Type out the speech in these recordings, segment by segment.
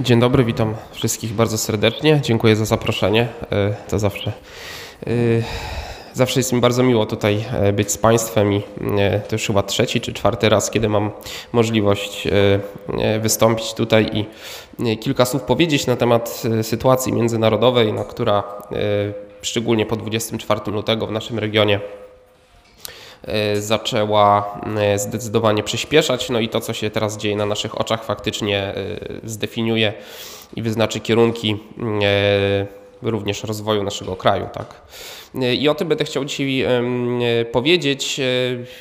Dzień dobry, witam wszystkich bardzo serdecznie. Dziękuję za zaproszenie. E, to zawsze, e, zawsze jest mi bardzo miło tutaj e, być z Państwem i to już chyba trzeci czy czwarty raz, kiedy mam możliwość wystąpić tutaj i kilka słów powiedzieć na temat sytuacji międzynarodowej, no, która szczególnie po 24 lutego w naszym regionie zaczęła e, zdecydowanie przyspieszać. No i to, co się teraz dzieje na naszych oczach, faktycznie e, zdefiniuje i wyznaczy kierunki również rozwoju naszego kraju. Tak? I o tym będę chciał dzisiaj powiedzieć,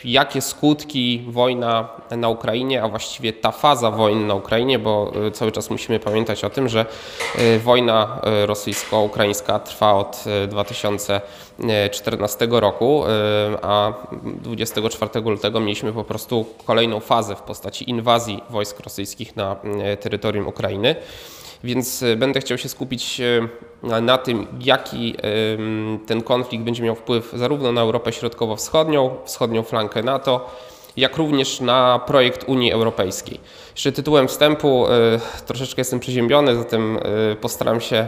jakie skutki wojna na Ukrainie, a właściwie ta faza wojny na Ukrainie, bo cały czas musimy pamiętać o tym, że wojna rosyjsko-ukraińska trwa od 2014 roku, a 24 lutego mieliśmy po prostu kolejną fazę w postaci inwazji wojsk rosyjskich na terytorium Ukrainy. Więc e, będę chciał się skupić e, na tym, jaki ten konflikt będzie miał wpływ zarówno na Europę Środkowo-Wschodnią, wschodnią flankę NATO, jak również na projekt Unii Europejskiej. Jeszcze tytułem wstępu e, troszeczkę jestem przeziębiony, zatem postaram się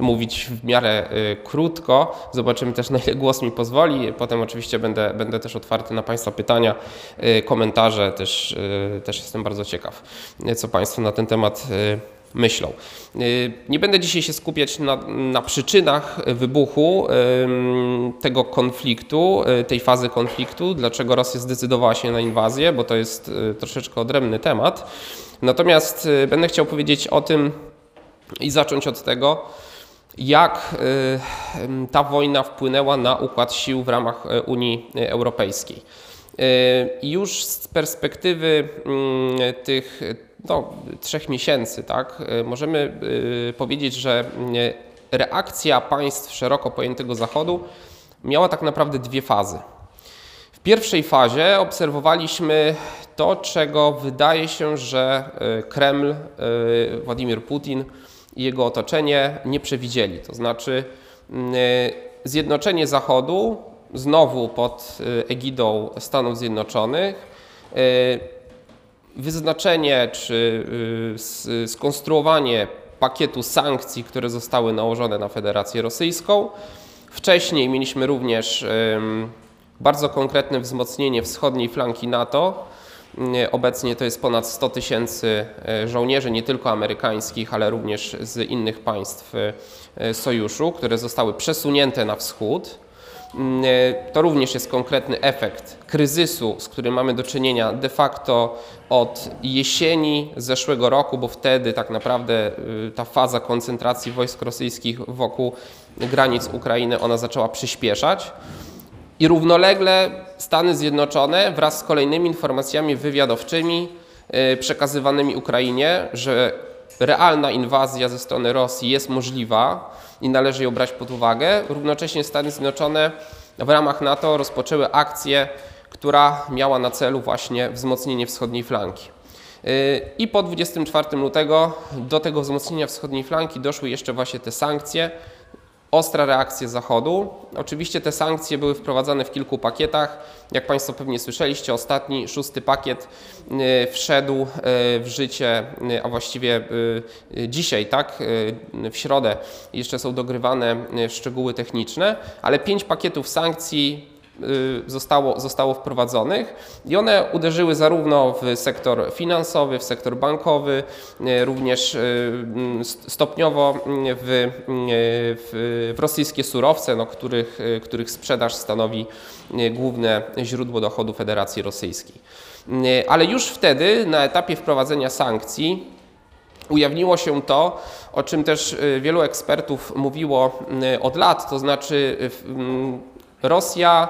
mówić w miarę krótko. Zobaczymy też na ile głos mi pozwoli. Potem oczywiście będę, będę też otwarty na Państwa pytania, komentarze. Też, też jestem bardzo ciekaw, co Państwo na ten temat myślą. Y, nie będę dzisiaj się skupiać na, na przyczynach wybuchu tego konfliktu, y, tej fazy konfliktu, dlaczego Rosja zdecydowała się na inwazję, bo to jest y, troszeczkę odrębny temat. Natomiast będę chciał powiedzieć o tym i zacząć od tego, jak ta wojna wpłynęła na układ sił w ramach Unii Europejskiej. I już z perspektywy mm, tych no, trzech miesięcy, tak, y, możemy y, powiedzieć, że y, reakcja państw szeroko pojętego Zachodu miała tak naprawdę dwie fazy. W pierwszej fazie obserwowaliśmy to, czego wydaje się, że Kreml, Władimir Putin i jego otoczenie nie przewidzieli. To znaczy zjednoczenie Zachodu znowu pod egidą Stanów Zjednoczonych wyznaczenie czy y, skonstruowanie pakietu sankcji, które zostały nałożone na Federację Rosyjską. Wcześniej mieliśmy również bardzo konkretne wzmocnienie wschodniej flanki NATO. Y, obecnie to jest ponad 100 tysięcy y, żołnierzy, nie tylko amerykańskich, ale również z innych państw sojuszu, które zostały przesunięte na wschód. Mm, e, to również jest konkretny efekt kryzysu, z którym mamy do czynienia de facto od jesieni zeszłego roku, bo wtedy tak naprawdę y, ta faza koncentracji wojsk rosyjskich wokół granic Ukrainy ona zaczęła przyspieszać. I równolegle Stany Zjednoczone wraz z kolejnymi informacjami wywiadowczymi y, przekazywanymi Ukrainie, że realna inwazja ze strony Rosji jest możliwa, i należy ją brać pod uwagę. Równocześnie Stany Zjednoczone w ramach NATO rozpoczęły akcję, która miała na celu właśnie wzmocnienie wschodniej flanki. Y, I po 24 lutego do tego wzmocnienia wschodniej flanki doszły jeszcze właśnie te sankcje, ostra reakcja Zachodu. Oczywiście te sankcje były wprowadzane w kilku pakietach. Jak Państwo pewnie słyszeliście, ostatni, szósty pakiet y, wszedł y, w życie, y, a właściwie dzisiaj, tak, w środę jeszcze są dogrywane szczegóły techniczne, ale pięć pakietów sankcji zostało, zostało wprowadzonych i one uderzyły zarówno w sektor finansowy, w sektor bankowy, y, również y, stopniowo w, w, w rosyjskie surowce, no, których, których sprzedaż stanowi główne źródło dochodu Federacji Rosyjskiej. Ale już wtedy, na etapie wprowadzenia sankcji, ujawniło się to, o czym też wielu ekspertów mówiło od lat, to znaczy Rosja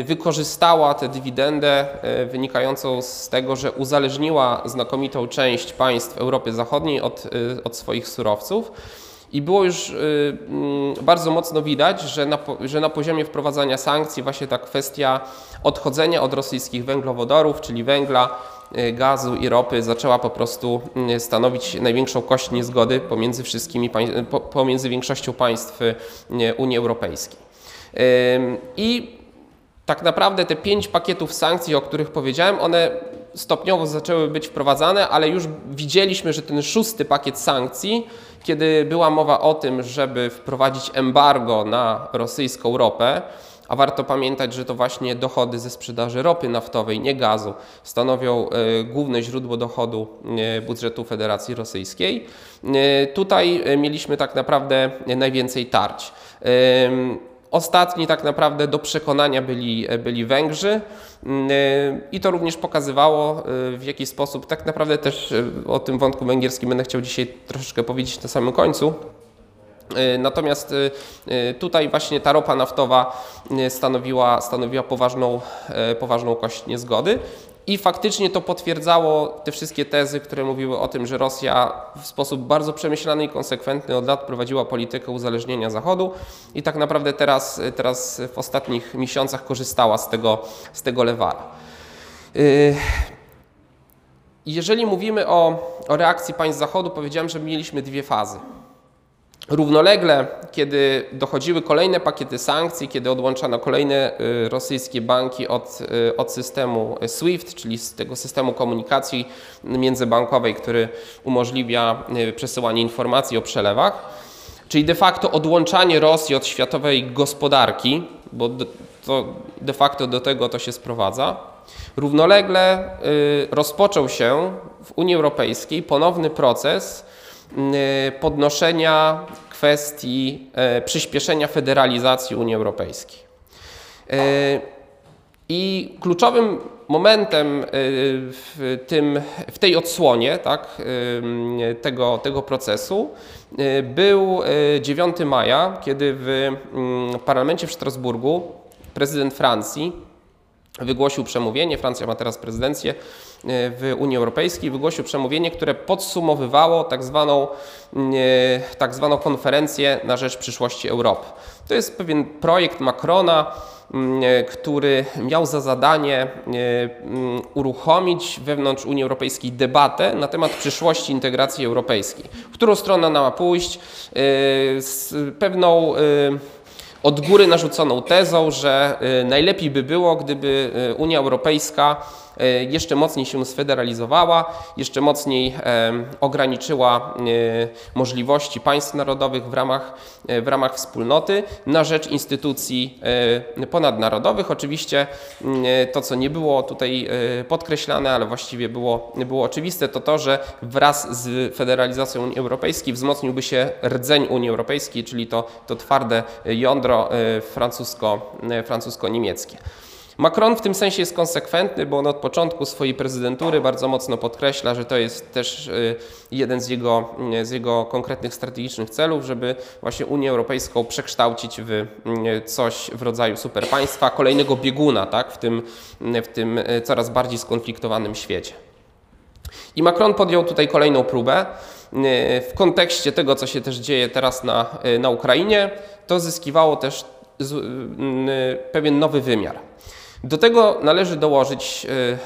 y, wykorzystała tę dywidendę y, wynikającą z tego, że uzależniła znakomitą część państw Europy Zachodniej od, y, od swoich surowców. I było już mm, bardzo mocno widać, że na, że na poziomie wprowadzania sankcji właśnie ta kwestia odchodzenia od rosyjskich węglowodorów, czyli węgla, gazu i ropy zaczęła po prostu stanowić największą kość niezgody pomiędzy wszystkimi, pomiędzy większością państw Unii Europejskiej. I tak naprawdę te pięć pakietów sankcji, o których powiedziałem, one stopniowo zaczęły być wprowadzane, ale już widzieliśmy, że ten szósty pakiet sankcji, kiedy była mowa o tym, żeby wprowadzić embargo na rosyjską ropę, a warto pamiętać, że to właśnie dochody ze sprzedaży ropy naftowej, nie gazu, stanowią e, główne źródło dochodu e, budżetu Federacji Rosyjskiej. E, tutaj mieliśmy tak naprawdę najwięcej tarć. Ostatni tak naprawdę do przekonania byli, byli Węgrzy i to również pokazywało w jaki sposób, tak naprawdę też o tym wątku węgierskim będę chciał dzisiaj troszeczkę powiedzieć na samym końcu, natomiast tutaj właśnie ta ropa naftowa stanowiła, stanowiła poważną, poważną kość niezgody. I faktycznie to potwierdzało te wszystkie tezy, które mówiły o tym, że Rosja w sposób bardzo przemyślany i konsekwentny od lat prowadziła politykę uzależnienia Zachodu i tak naprawdę teraz, teraz w ostatnich miesiącach korzystała z tego, z tego lewara. Jeżeli mówimy o, o reakcji państw Zachodu, powiedziałem, że mieliśmy dwie fazy. Równolegle, kiedy dochodziły kolejne pakiety sankcji, kiedy odłączano kolejne y, rosyjskie banki od, y, od systemu SWIFT, czyli z tego systemu komunikacji międzybankowej, który umożliwia y, przesyłanie informacji o przelewach, czyli de facto odłączanie Rosji od światowej gospodarki, bo to de facto do tego to się sprowadza. Równolegle rozpoczął się w Unii Europejskiej ponowny proces podnoszenia kwestii y, przyspieszenia federalizacji Unii Europejskiej. Y, I kluczowym momentem w, tym, w tej odsłonie tak, tego, tego procesu był 9 maja, kiedy w parlamencie w Strasburgu prezydent Francji wygłosił przemówienie, Francja ma teraz prezydencję, w Unii Europejskiej wygłosił przemówienie, które podsumowywało tak zwaną, tak zwaną konferencję na rzecz przyszłości Europy. To jest pewien projekt Macrona, który miał za zadanie uruchomić wewnątrz Unii Europejskiej debatę na temat przyszłości integracji europejskiej. W którą stronę ma pójść? Z pewną od góry narzuconą tezą, że najlepiej by było, gdyby Unia Europejska E, jeszcze mocniej się sfederalizowała, jeszcze mocniej e, ograniczyła e, możliwości państw narodowych w ramach, w ramach wspólnoty na rzecz instytucji ponadnarodowych. Oczywiście to, co nie było tutaj podkreślane, ale właściwie było, było oczywiste, to to, że wraz z federalizacją Unii Europejskiej wzmocniłby się rdzeń Unii Europejskiej, czyli to, to twarde jądro francusko, francusko-niemieckie. Macron w tym sensie jest konsekwentny, bo on od początku swojej prezydentury bardzo mocno podkreśla, że to jest też y, jeden z jego, y, z jego konkretnych strategicznych celów, żeby właśnie Unię Europejską przekształcić w y, coś w rodzaju superpaństwa, kolejnego bieguna tak, w, tym, w tym coraz bardziej skonfliktowanym świecie. I Macron podjął tutaj kolejną próbę. W kontekście tego, co się też dzieje teraz na, na Ukrainie, to zyskiwało też pewien nowy wymiar. Do tego należy dołożyć, e,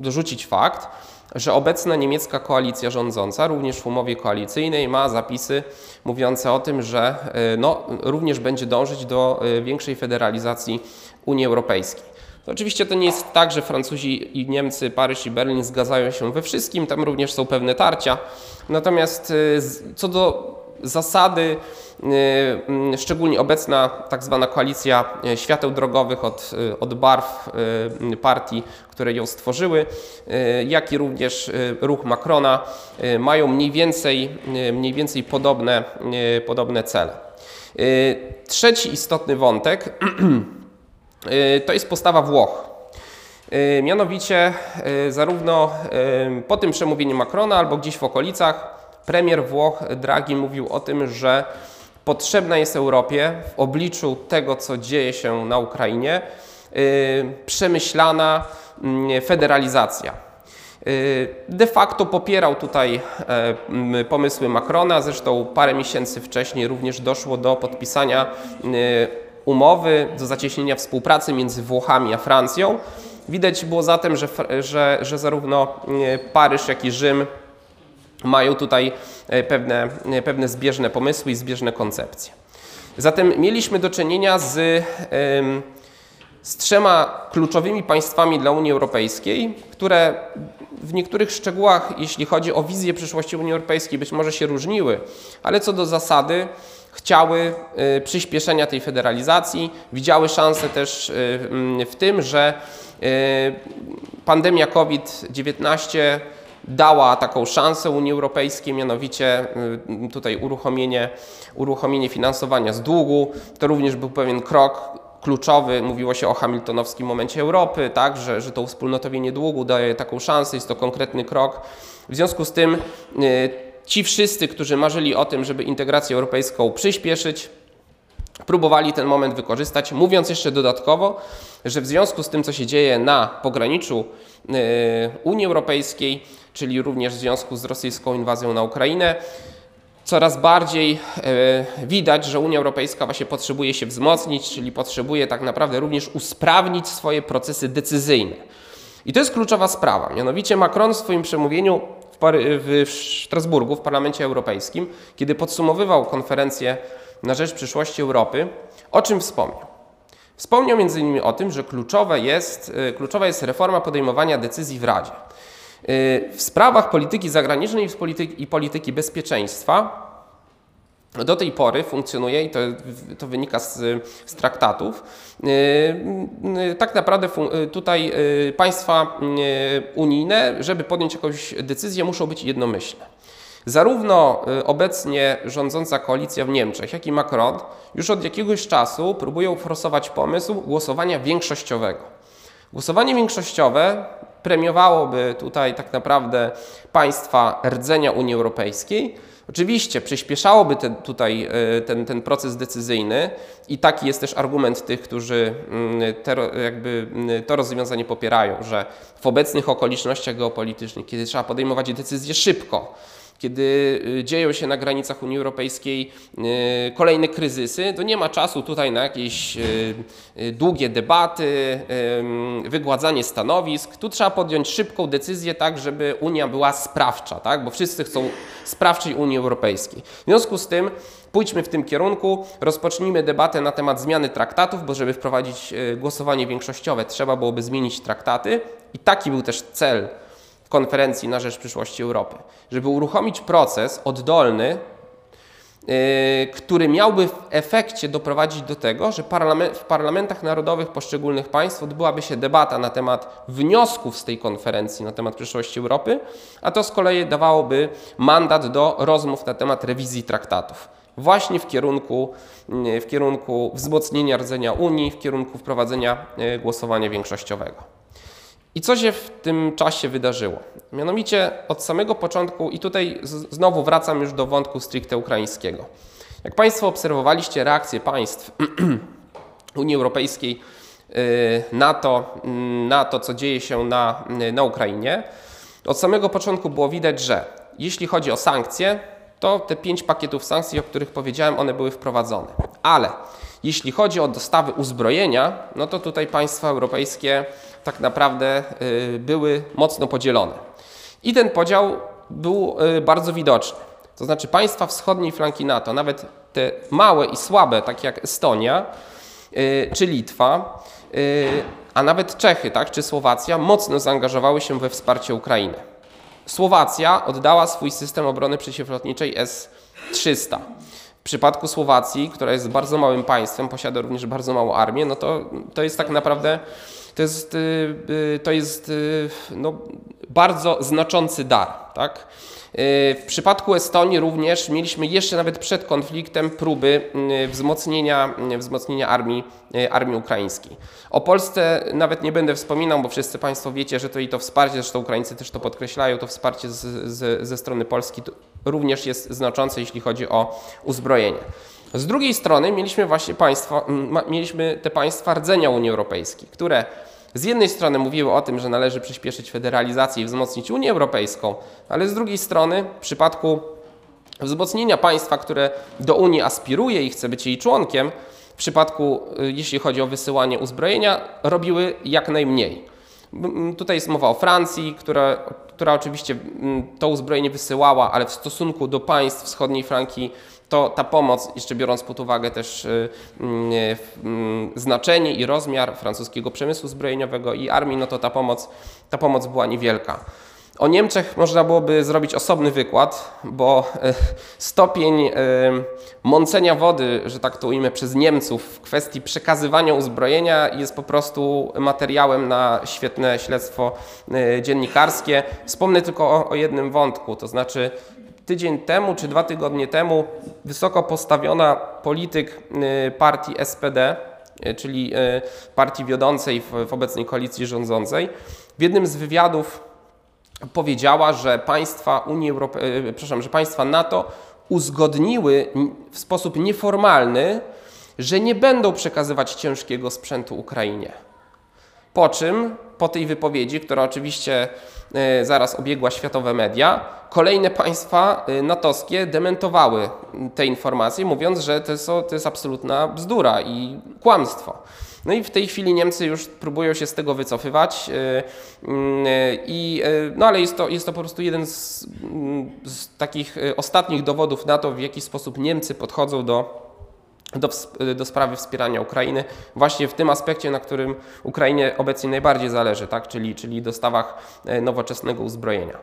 dorzucić fakt, że obecna niemiecka koalicja rządząca, również w umowie koalicyjnej, ma zapisy mówiące o tym, że e, no, również będzie dążyć do e, większej federalizacji Unii Europejskiej. oczywiście to nie jest tak, że Francuzi i Niemcy, Paryż i Berlin zgadzają się we wszystkim, tam również są pewne tarcia. Natomiast co do zasady, y, y, szczególnie obecna tak zwana koalicja y, świateł drogowych od, od barw partii, które ją stworzyły, jak i również ruch Macrona mają mniej więcej, mniej więcej podobne, podobne cele. Trzeci istotny wątek to jest postawa Włoch. Mianowicie zarówno po tym przemówieniu Macrona albo gdzieś w okolicach Premier Włoch Draghi mówił o tym, że potrzebna jest Europie w obliczu tego, co dzieje się na Ukrainie, y, przemyślana mm, federalizacja. Y, de facto popierał tutaj e, pomysły Macrona, zresztą parę miesięcy wcześniej również doszło do podpisania y, umowy, do zacieśnienia współpracy między Włochami a Francją. Widać było zatem, że, że, że zarówno Paryż, jak i Rzym mają tutaj e, pewne, e, pewne zbieżne pomysły i zbieżne koncepcje. Zatem mieliśmy do czynienia z z trzema kluczowymi państwami dla Unii Europejskiej, które w niektórych szczegółach, jeśli chodzi o wizję przyszłości Unii Europejskiej, być może się różniły, ale co do zasady chciały y, przyspieszenia tej federalizacji, widziały szansę też w tym, że pandemia COVID-19 dała taką szansę Unii Europejskiej, mianowicie tutaj uruchomienie, uruchomienie finansowania z długu. To również był pewien krok kluczowy. Mówiło się o hamiltonowskim momencie Europy, tak, że, że to wspólnotowienie długu daje taką szansę, jest to konkretny krok. W związku z tym Ci wszyscy, którzy marzyli o tym, żeby integrację europejską przyspieszyć, próbowali ten moment wykorzystać, mówiąc jeszcze dodatkowo, że w związku z tym, co się dzieje na pograniczu y, Unii Europejskiej, czyli również w związku z rosyjską inwazją na Ukrainę, coraz bardziej y, widać, że Unia Europejska właśnie potrzebuje się wzmocnić, czyli potrzebuje tak naprawdę również usprawnić swoje procesy decyzyjne. I to jest kluczowa sprawa. Mianowicie Macron w swoim przemówieniu w Strasburgu, w Parlamencie Europejskim, kiedy podsumowywał konferencję na rzecz przyszłości Europy, o czym wspomniał? Wspomniał m.in. o tym, że jest, y, kluczowa jest reforma podejmowania decyzji w Radzie. Y, w sprawach polityki zagranicznej i polityki bezpieczeństwa do tej pory funkcjonuje, i to, to wynika z, z traktatów, yy, tak naprawdę tutaj państwa unijne, żeby podjąć jakąś decyzję, muszą być jednomyślne. Zarówno obecnie rządząca koalicja w Niemczech, jak i Macron już od jakiegoś czasu próbują forsować pomysł głosowania większościowego. Głosowanie większościowe premiowałoby tutaj tak naprawdę państwa rdzenia Unii Europejskiej, Oczywiście przyspieszałoby ten, tutaj e, ten, ten proces decyzyjny i taki jest też argument tych, którzy mm, te, jakby mm, to rozwiązanie popierają, że w obecnych okolicznościach geopolitycznych, kiedy trzeba podejmować decyzje szybko, kiedy y, dzieją się na granicach Unii Europejskiej y, kolejne kryzysy, to nie ma czasu tutaj na jakieś y, długie debaty, wygładzanie stanowisk. Tu trzeba podjąć szybką decyzję tak, żeby Unia była sprawcza, tak? bo wszyscy chcą sprawczej Unii Europejskiej. W związku z tym pójdźmy w tym kierunku, rozpocznijmy debatę na temat zmiany traktatów, bo żeby wprowadzić głosowanie większościowe trzeba byłoby zmienić traktaty i taki był też cel konferencji na rzecz przyszłości Europy, żeby uruchomić proces oddolny, yy, który miałby w efekcie doprowadzić do tego, że w parlamentach narodowych poszczególnych państw odbyłaby się debata na temat wniosków z tej konferencji na temat przyszłości Europy, a to z kolei dawałoby mandat do rozmów na temat rewizji traktatów. Właśnie w kierunku, yy, w kierunku wzmocnienia rdzenia Unii, w kierunku wprowadzenia yy, głosowania większościowego. I co się w tym czasie wydarzyło? Mianowicie od samego początku, i tutaj znowu wracam już do wątku stricte ukraińskiego. Jak Państwo obserwowaliście reakcję państw Unii Europejskiej y, na to, mm, na to, co dzieje się na, y, na Ukrainie, od samego początku było widać, że jeśli chodzi o sankcje, to te pięć pakietów sankcji, o których powiedziałem, one były wprowadzone. Ale jeśli chodzi o dostawy uzbrojenia, no to tutaj państwa europejskie tak naprawdę y, były mocno podzielone. I ten podział był y, bardzo widoczny. To znaczy państwa wschodniej flanki NATO, nawet te małe i słabe, takie jak Estonia y, czy Litwa, a nawet Czechy tak, czy Słowacja, mocno zaangażowały się we wsparcie Ukrainy. Słowacja oddała swój system obrony przeciwlotniczej S-300. W przypadku Słowacji, która jest bardzo małym państwem, posiada również bardzo małą armię, no to, to jest tak naprawdę to jest, y, y, to jest y, no, bardzo znaczący dar. Tak? W przypadku Estonii również mieliśmy jeszcze nawet przed konfliktem próby wzmocnienia, wzmocnienia armii, armii ukraińskiej. O Polsce nawet nie będę wspominał, bo wszyscy Państwo wiecie, że to i to wsparcie, zresztą Ukraińcy też to podkreślają, to wsparcie z, z, ze strony Polski również jest znaczące, jeśli chodzi o uzbrojenie. Z drugiej strony mieliśmy właśnie państwa, mieliśmy te państwa rdzenia Unii Europejskiej, które z jednej strony mówiły o tym, że należy przyspieszyć federalizację i wzmocnić Unię Europejską, ale z drugiej strony w przypadku wzmocnienia państwa, które do Unii aspiruje i chce być jej członkiem, w przypadku, y, jeśli chodzi o wysyłanie uzbrojenia, robiły jak najmniej. Tutaj jest mowa o Francji, która która oczywiście to uzbrojenie wysyłała, ale w stosunku do państw wschodniej flanki to ta pomoc, jeszcze biorąc pod uwagę też y, mm, mm, znaczenie i rozmiar francuskiego przemysłu zbrojeniowego i armii, no to ta pomoc, ta pomoc była niewielka. O Niemczech można byłoby zrobić osobny wykład, bo e, stopień mącenia wody, że tak to ujmę, przez Niemców w kwestii przekazywania uzbrojenia jest po prostu materiałem na świetne śledztwo dziennikarskie. Wspomnę tylko o, o jednym wątku, to znaczy tydzień temu czy dwa tygodnie temu wysoko postawiona polityk partii SPD, czyli partii wiodącej w, obecnej koalicji rządzącej, w jednym z wywiadów powiedziała, że państwa Unii Europejskiej, przepraszam, że państwa NATO uzgodniły w sposób nieformalny, że nie będą przekazywać ciężkiego sprzętu Ukrainie. Po czym, po tej wypowiedzi, która oczywiście zaraz obiegła światowe media, kolejne państwa e, natowskie dementowały te informacje, mówiąc, że to jest, to jest absolutna bzdura i kłamstwo. No i w tej chwili Niemcy już próbują się z tego wycofywać, e, mm, i, no ale jest to, jest to po prostu jeden z, mm, z takich ostatnich dowodów na to, w jaki sposób Niemcy podchodzą do do, do, sprawy wspierania Ukrainy, właśnie w tym aspekcie, na którym Ukrainie obecnie najbardziej zależy, tak? czyli, czyli dostawach e, nowoczesnego uzbrojenia.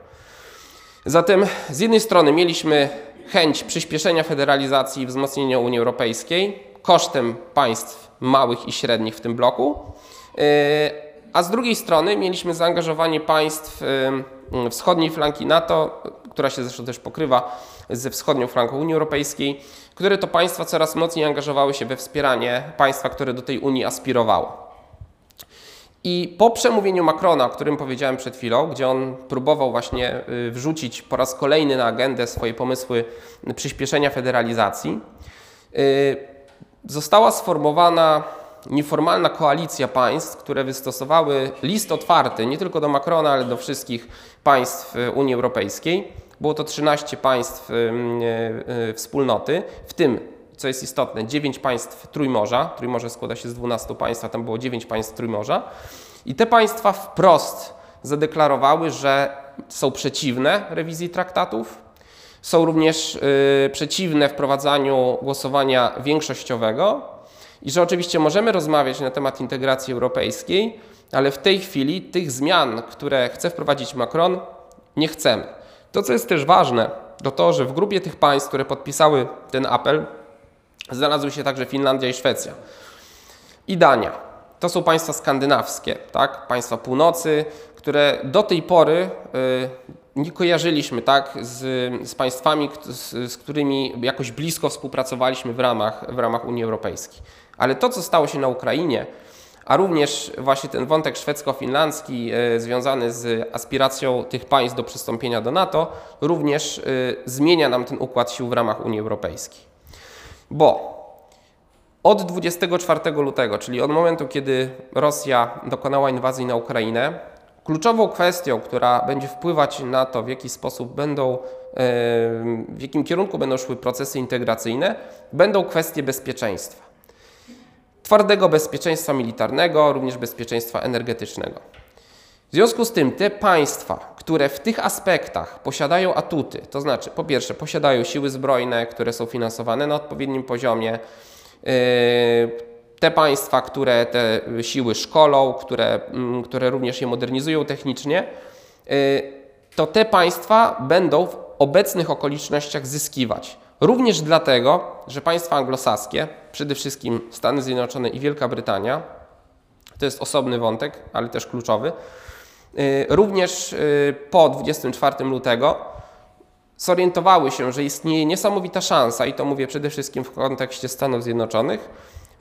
Zatem z jednej strony mieliśmy chęć przyspieszenia federalizacji i wzmocnienia Unii Europejskiej kosztem państw małych i średnich w tym bloku, e, a z drugiej strony mieliśmy zaangażowanie państw e, wschodniej flanki NATO, która się zresztą też pokrywa ze wschodnią flanką Unii Europejskiej, które to państwa coraz mocniej angażowały się we wspieranie państwa, które do tej Unii aspirowało. I po przemówieniu Macrona, o którym powiedziałem przed chwilą, gdzie on próbował właśnie y, wrzucić po raz kolejny na agendę swoje pomysły przyspieszenia federalizacji, y, została sformowana nieformalna koalicja państw, które wystosowały list otwarty nie tylko do Macrona, ale do wszystkich państw y, Unii Europejskiej było to 13 państw y, y, wspólnoty, w tym, co jest istotne, 9 państw Trójmorza. Trójmorze składa się z 12 państw, a tam było 9 państw Trójmorza. I te państwa wprost zadeklarowały, że są przeciwne rewizji traktatów, są również y, przeciwne wprowadzaniu głosowania większościowego i że oczywiście możemy rozmawiać na temat integracji europejskiej, ale w tej chwili tych zmian, które chce wprowadzić Macron, nie chcemy. To, co jest też ważne, to to, że w grupie tych państw, które podpisały ten apel, znalazły się także Finlandia i Szwecja. I Dania. To są państwa skandynawskie, tak? państwa północy, które do tej pory y, nie kojarzyliśmy tak, z, z państwami, z, z, którymi jakoś blisko współpracowaliśmy w ramach, w ramach Unii Europejskiej. Ale to, co stało się na Ukrainie, a również właśnie ten wątek szwedzko-finlandzki e, związany z aspiracją tych państw do przystąpienia do NATO również e, zmienia nam ten układ sił w ramach Unii Europejskiej. Bo od 24 lutego, czyli od momentu, kiedy Rosja dokonała inwazji na Ukrainę, kluczową kwestią, która będzie wpływać na to, w jaki sposób będą, e, w jakim kierunku będą szły procesy integracyjne, będą kwestie bezpieczeństwa twardego bezpieczeństwa militarnego, również bezpieczeństwa energetycznego. W związku z tym te państwa, które w tych aspektach posiadają atuty, to znaczy po pierwsze posiadają siły zbrojne, które są finansowane na odpowiednim poziomie, yy, te państwa, które te siły szkolą, które, mm, które również je modernizują technicznie, yy, to te państwa będą w obecnych okolicznościach zyskiwać. Również dlatego, że państwa anglosaskie, przede wszystkim Stany Zjednoczone i Wielka Brytania, to jest osobny wątek, ale też kluczowy, y, również y, po 24 lutego zorientowały się, że istnieje niesamowita szansa, i to mówię przede wszystkim w kontekście Stanów Zjednoczonych,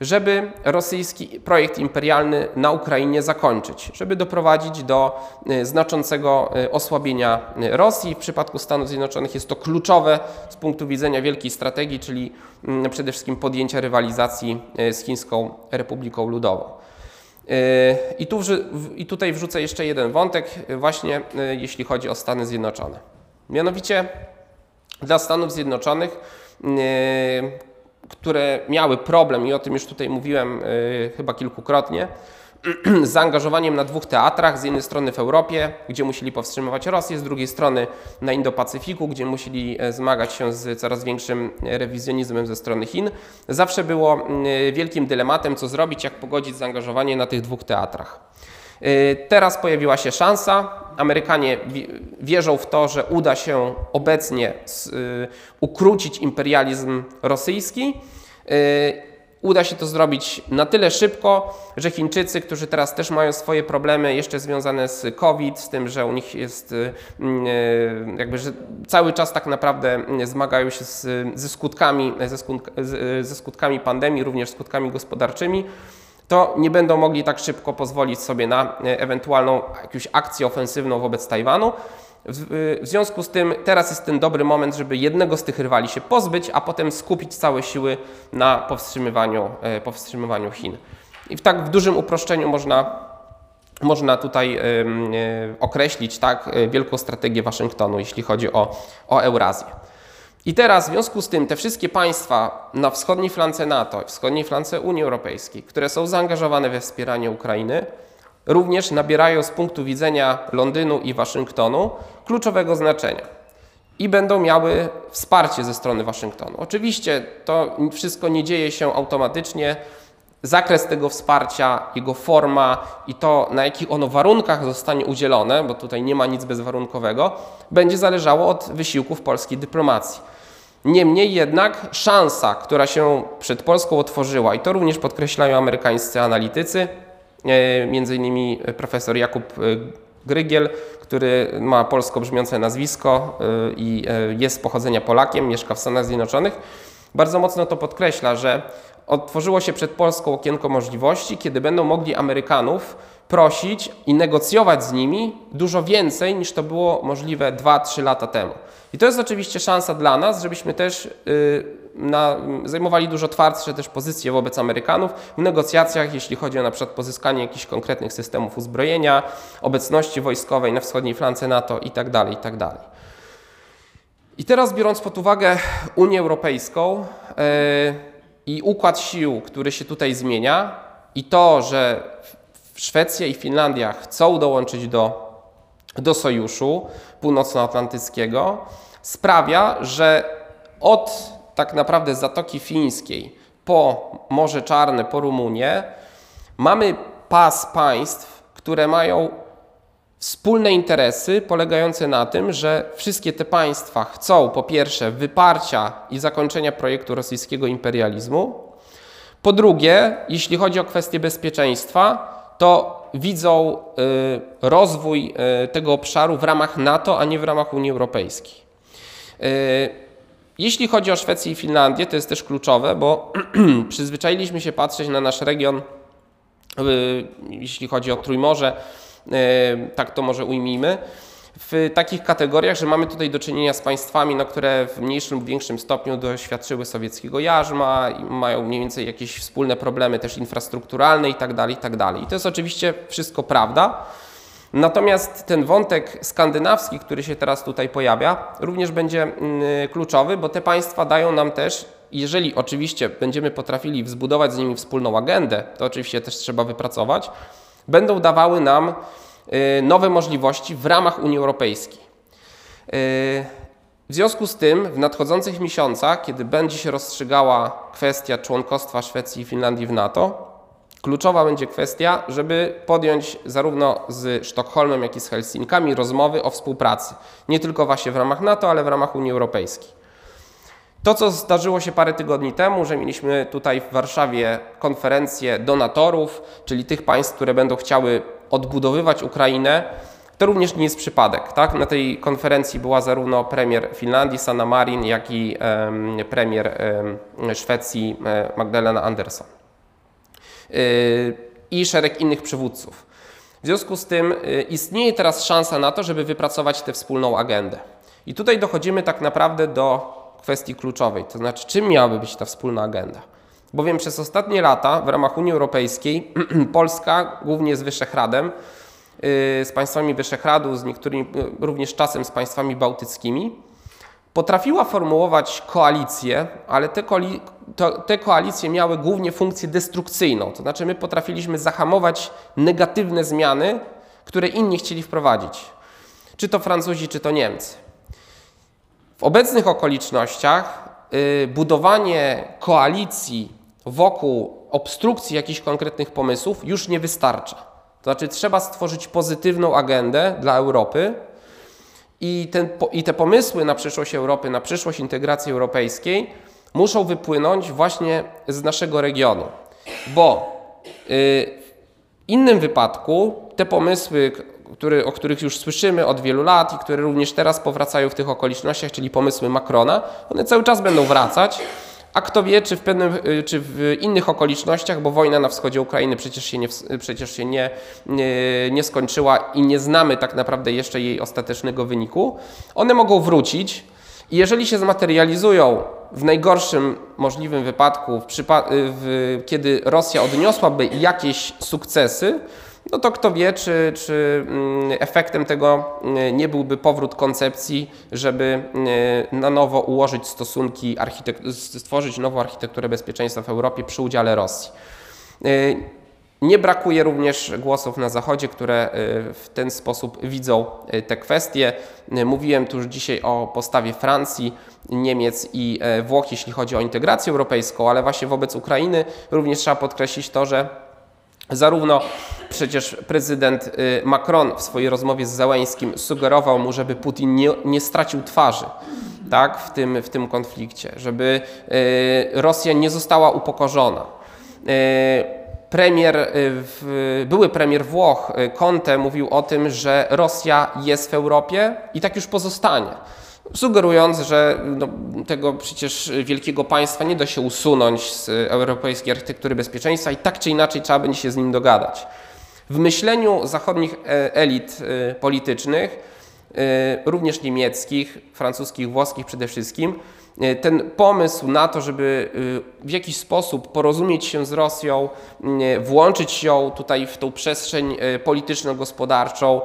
żeby rosyjski projekt imperialny na Ukrainie zakończyć, żeby doprowadzić do y, znaczącego y, osłabienia y, Rosji. W przypadku Stanów Zjednoczonych jest to kluczowe z punktu widzenia wielkiej strategii, czyli mm, przede wszystkim podjęcia rywalizacji z Chińską Republiką Ludową. I, tu, I tutaj wrzucę jeszcze jeden wątek, właśnie jeśli chodzi o Stany Zjednoczone. Mianowicie dla Stanów Zjednoczonych które miały problem, i o tym już tutaj mówiłem y, chyba kilkukrotnie, z zaangażowaniem na dwóch teatrach. Z jednej strony w Europie, gdzie musieli powstrzymywać Rosję, z drugiej strony na Indo-Pacyfiku, gdzie musieli e, zmagać się z coraz większym rewizjonizmem ze strony Chin. Zawsze było mm, wielkim dylematem, co zrobić, jak pogodzić zaangażowanie na tych dwóch teatrach. E, teraz pojawiła się szansa. Amerykanie wierzą w to, że uda się obecnie e, ukrócić imperializm rosyjski uda się to zrobić na tyle szybko, że Chińczycy, którzy teraz też mają swoje problemy jeszcze związane z COVID, z tym, że u nich jest y, y, jakby, że cały czas tak naprawdę zmagają się z, ze, skutkami, ze, ze skutkami pandemii, również skutkami gospodarczymi, to nie będą mogli tak szybko pozwolić sobie na y, ewentualną jakąś akcję ofensywną wobec Tajwanu. W, związku z tym teraz jest ten dobry moment, żeby jednego z tych rywali się pozbyć, a potem skupić całe siły na powstrzymywaniu, e, powstrzymywaniu Chin. I w tak w dużym uproszczeniu można, można tutaj określić tak, e, wielką strategię Waszyngtonu, jeśli chodzi o, o Eurazję. I teraz w związku z tym te wszystkie państwa na wschodniej flance NATO, wschodniej flance Unii Europejskiej, które są zaangażowane we wspieranie Ukrainy, również nabierają z punktu widzenia Londynu i Waszyngtonu kluczowego znaczenia i będą miały wsparcie ze strony Waszyngtonu. Oczywiście to wszystko nie dzieje się automatycznie. Zakres tego wsparcia, jego forma i to, na jakich ono warunkach zostanie udzielone, bo tutaj nie ma nic bezwarunkowego, będzie zależało od wysiłków polskiej dyplomacji. Niemniej jednak szansa, która się przed Polską otworzyła, i to również podkreślają amerykańscy analitycy, E, między innymi profesor Jakub e, Grygiel, który ma polsko brzmiące nazwisko e, i jest z pochodzenia Polakiem, mieszka w Stanach Zjednoczonych, bardzo mocno to podkreśla, że otworzyło się przed Polską okienko możliwości, kiedy będą mogli Amerykanów prosić i negocjować z nimi dużo więcej niż to było możliwe 2-3 lata temu. I to jest oczywiście szansa dla nas, żebyśmy też y, na, zajmowali dużo twardsze też pozycje wobec Amerykanów w negocjacjach, jeśli chodzi o na przykład pozyskanie jakichś konkretnych systemów uzbrojenia, obecności wojskowej na wschodniej flance NATO itd. Tak itd. Tak I teraz biorąc pod uwagę Unię Europejską yy, i układ sił, który się tutaj zmienia i to, że Szwecja i Finlandia chcą dołączyć do, do sojuszu północnoatlantyckiego, sprawia, że od tak naprawdę Zatoki Fińskiej po Morze Czarne, po Rumunię, mamy pas państw, które mają wspólne interesy polegające na tym, że wszystkie te państwa chcą po pierwsze wyparcia i zakończenia projektu rosyjskiego imperializmu, po drugie, jeśli chodzi o kwestie bezpieczeństwa, to widzą y, rozwój y, tego obszaru w ramach NATO, a nie w ramach Unii Europejskiej. Y, jeśli chodzi o Szwecję i Finlandię, to jest też kluczowe, bo przyzwyczailiśmy się patrzeć na nasz region, jeśli chodzi o Trójmorze, tak to może ujmijmy, w takich kategoriach, że mamy tutaj do czynienia z państwami, no, które w mniejszym lub większym stopniu doświadczyły sowieckiego jarzma mają mniej więcej jakieś wspólne problemy też infrastrukturalne itd., tak itd. Tak I to jest oczywiście wszystko prawda. Natomiast ten wątek skandynawski, który się teraz tutaj pojawia, również będzie mm, kluczowy, bo te państwa dają nam też, jeżeli oczywiście będziemy potrafili wzbudować z nimi wspólną agendę, to oczywiście też trzeba wypracować, będą dawały nam nowe możliwości w ramach Unii Europejskiej. Y, w związku z tym w nadchodzących miesiącach, kiedy będzie się rozstrzygała kwestia członkostwa Szwecji i Finlandii w NATO, Kluczowa będzie kwestia, żeby podjąć zarówno z Sztokholmem, jak i z Helsinkami rozmowy o współpracy. Nie tylko właśnie w ramach NATO, ale w ramach Unii Europejskiej. To, co zdarzyło się parę tygodni temu, że mieliśmy tutaj w Warszawie konferencję donatorów, czyli tych państw, które będą chciały odbudowywać Ukrainę, to również nie jest przypadek. Tak? Na tej konferencji była zarówno premier Finlandii Sanna Marin, jak i premier Szwecji e, Magdalena Andersson. Y, i szereg innych przywódców. W związku z tym y, istnieje teraz szansa na to, żeby wypracować tę wspólną agendę. I tutaj dochodzimy tak naprawdę do kwestii kluczowej, to znaczy czym miałaby być ta wspólna agenda. Bowiem przez ostatnie lata w ramach Unii Europejskiej Polska, głównie z Wyszehradem, y, z państwami Wyszehradu, z niektórymi również czasem z państwami bałtyckimi, potrafiła formułować koalicje, ale te to, te koalicje miały głównie funkcję destrukcyjną, to znaczy my potrafiliśmy zahamować negatywne zmiany, które inni chcieli wprowadzić. Czy to Francuzi, czy to Niemcy. W obecnych okolicznościach y, budowanie koalicji wokół obstrukcji jakichś konkretnych pomysłów już nie wystarcza. To znaczy, trzeba stworzyć pozytywną agendę dla Europy i, ten, i te pomysły na przyszłość Europy, na przyszłość integracji europejskiej muszą wypłynąć właśnie z naszego regionu. Bo y, w innym wypadku te pomysły, który, o których już słyszymy od wielu lat i które również teraz powracają w tych okolicznościach, czyli pomysły Macrona, one cały czas będą wracać a kto wie, czy w, pewnym, y, czy w innych okolicznościach, bo wojna na wschodzie Ukrainy przecież się, nie, przecież się nie, nie, nie skończyła i nie znamy tak naprawdę jeszcze jej ostatecznego wyniku, one mogą wrócić. I jeżeli się zmaterializują w najgorszym możliwym wypadku, w w, kiedy Rosja odniosłaby jakieś sukcesy, no to kto wie, czy, czy mm, efektem tego mm, nie byłby powrót koncepcji, żeby mm, na nowo ułożyć stosunki, stworzyć nową architekturę bezpieczeństwa w Europie przy udziale Rosji. Y, nie brakuje również głosów na Zachodzie, które y, w ten sposób widzą y, te kwestie. Mówiłem tu już dzisiaj o postawie Francji, Niemiec i Włoch, jeśli chodzi o integrację europejską, ale właśnie wobec Ukrainy również trzeba podkreślić to, że Zarówno przecież prezydent y, Macron w swojej rozmowie z Załęskim sugerował mu, żeby Putin nie, nie stracił twarzy tak, w, tym, w tym konflikcie, żeby y, Rosja nie została upokorzona. Y, premier, były premier Włoch Conte mówił o tym, że Rosja jest w Europie i tak już pozostanie sugerując, że no, tego przecież wielkiego państwa nie da się usunąć z europejskiej architektury bezpieczeństwa i tak czy inaczej trzeba będzie się z nim dogadać. W myśleniu zachodnich e, elit e, politycznych, e, również niemieckich, francuskich, włoskich przede wszystkim, ten pomysł na to, żeby w jakiś sposób porozumieć się z Rosją, włączyć ją tutaj w tą przestrzeń polityczno-gospodarczą,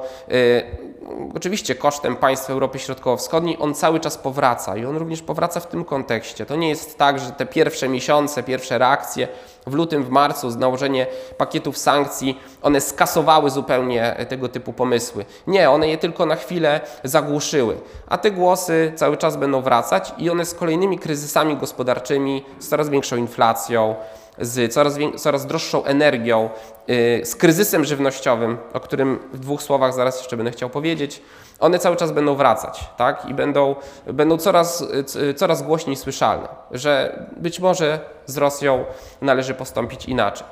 oczywiście kosztem państw Europy Środkowo-Wschodniej, on cały czas powraca i on również powraca w tym kontekście. To nie jest tak, że te pierwsze miesiące, pierwsze reakcje w lutym, w marcu, z nałożenie pakietów sankcji, one skasowały zupełnie tego typu pomysły. Nie, one je tylko na chwilę zagłuszyły, a te głosy cały czas będą wracać i one z kolejnymi kryzysami gospodarczymi, z coraz większą inflacją, z coraz, coraz droższą energią, yy, z kryzysem żywnościowym, o którym w dwóch słowach zaraz jeszcze będę chciał powiedzieć, one cały czas będą wracać tak? i będą, będą coraz, coraz głośniej słyszalne, że być może z Rosją należy postąpić inaczej.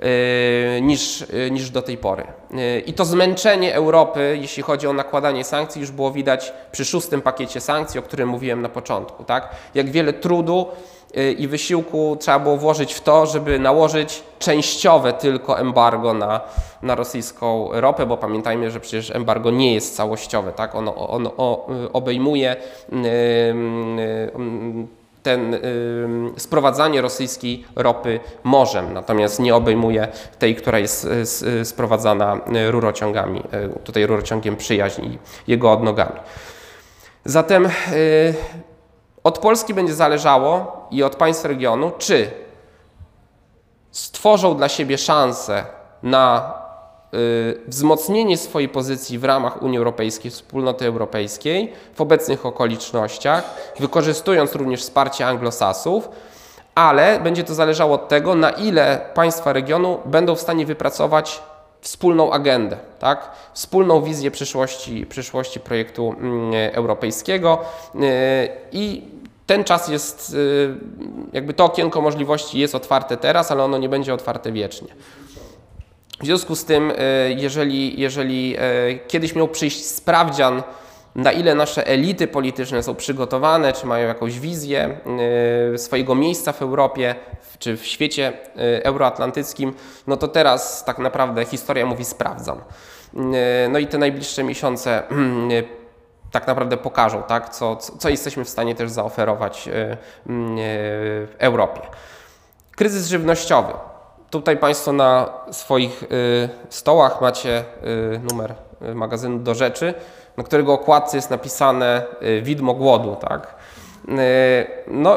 Yy, niż, yy, niż do tej pory. Yy, I to zmęczenie Europy, jeśli chodzi o nakładanie sankcji, już było widać przy szóstym pakiecie sankcji, o którym mówiłem na początku. Tak? Jak wiele trudu i wysiłku trzeba było włożyć w to, żeby nałożyć częściowe tylko embargo na, na rosyjską ropę, bo pamiętajmy, że przecież embargo nie jest całościowe, tak? ono, ono obejmuje ten sprowadzanie rosyjskiej ropy morzem, natomiast nie obejmuje tej, która jest sprowadzana rurociągami, tutaj rurociągiem przyjaźni i jego odnogami. Zatem od Polski będzie zależało i od państw regionu, czy stworzą dla siebie szansę na y, wzmocnienie swojej pozycji w ramach Unii Europejskiej, wspólnoty europejskiej w obecnych okolicznościach, wykorzystując również wsparcie anglosasów, ale będzie to zależało od tego, na ile państwa regionu będą w stanie wypracować wspólną agendę, tak? wspólną wizję przyszłości, przyszłości projektu mm, europejskiego y, i ten czas jest, y, jakby to okienko możliwości jest otwarte teraz, ale ono nie będzie otwarte wiecznie. W związku z tym, y, jeżeli, jeżeli kiedyś miał przyjść sprawdzian, na ile nasze elity polityczne są przygotowane, czy mają jakąś wizję swojego miejsca w Europie, czy w świecie euroatlantyckim, no to teraz tak naprawdę historia mówi sprawdzam. No i te najbliższe miesiące y, tak naprawdę pokażą, tak, co, co jesteśmy w stanie też zaoferować w Europie. Kryzys żywnościowy. Tutaj Państwo na swoich stołach macie numer magazynu do rzeczy, na którego okładce jest napisane widmo głodu. Tak? No,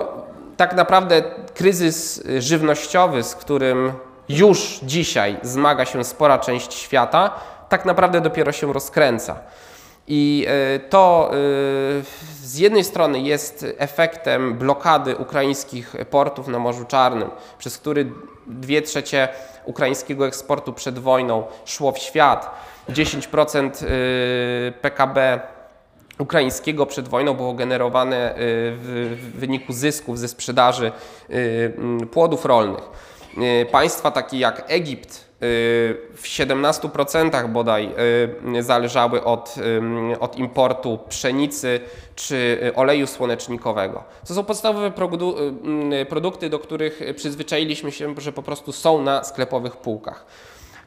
tak naprawdę kryzys żywnościowy, z którym już dzisiaj zmaga się spora część świata, tak naprawdę dopiero się rozkręca. I to z jednej strony jest efektem blokady ukraińskich portów na Morzu Czarnym, przez który dwie trzecie ukraińskiego eksportu przed wojną szło w świat. 10% PKB ukraińskiego przed wojną było generowane y, w wyniku zysków ze sprzedaży y, płodów rolnych. Y, państwa takie jak Egipt w 17% bodaj zależały od, od importu pszenicy czy oleju słonecznikowego. To są podstawowe produkty, do których przyzwyczailiśmy się, że po prostu są na sklepowych półkach.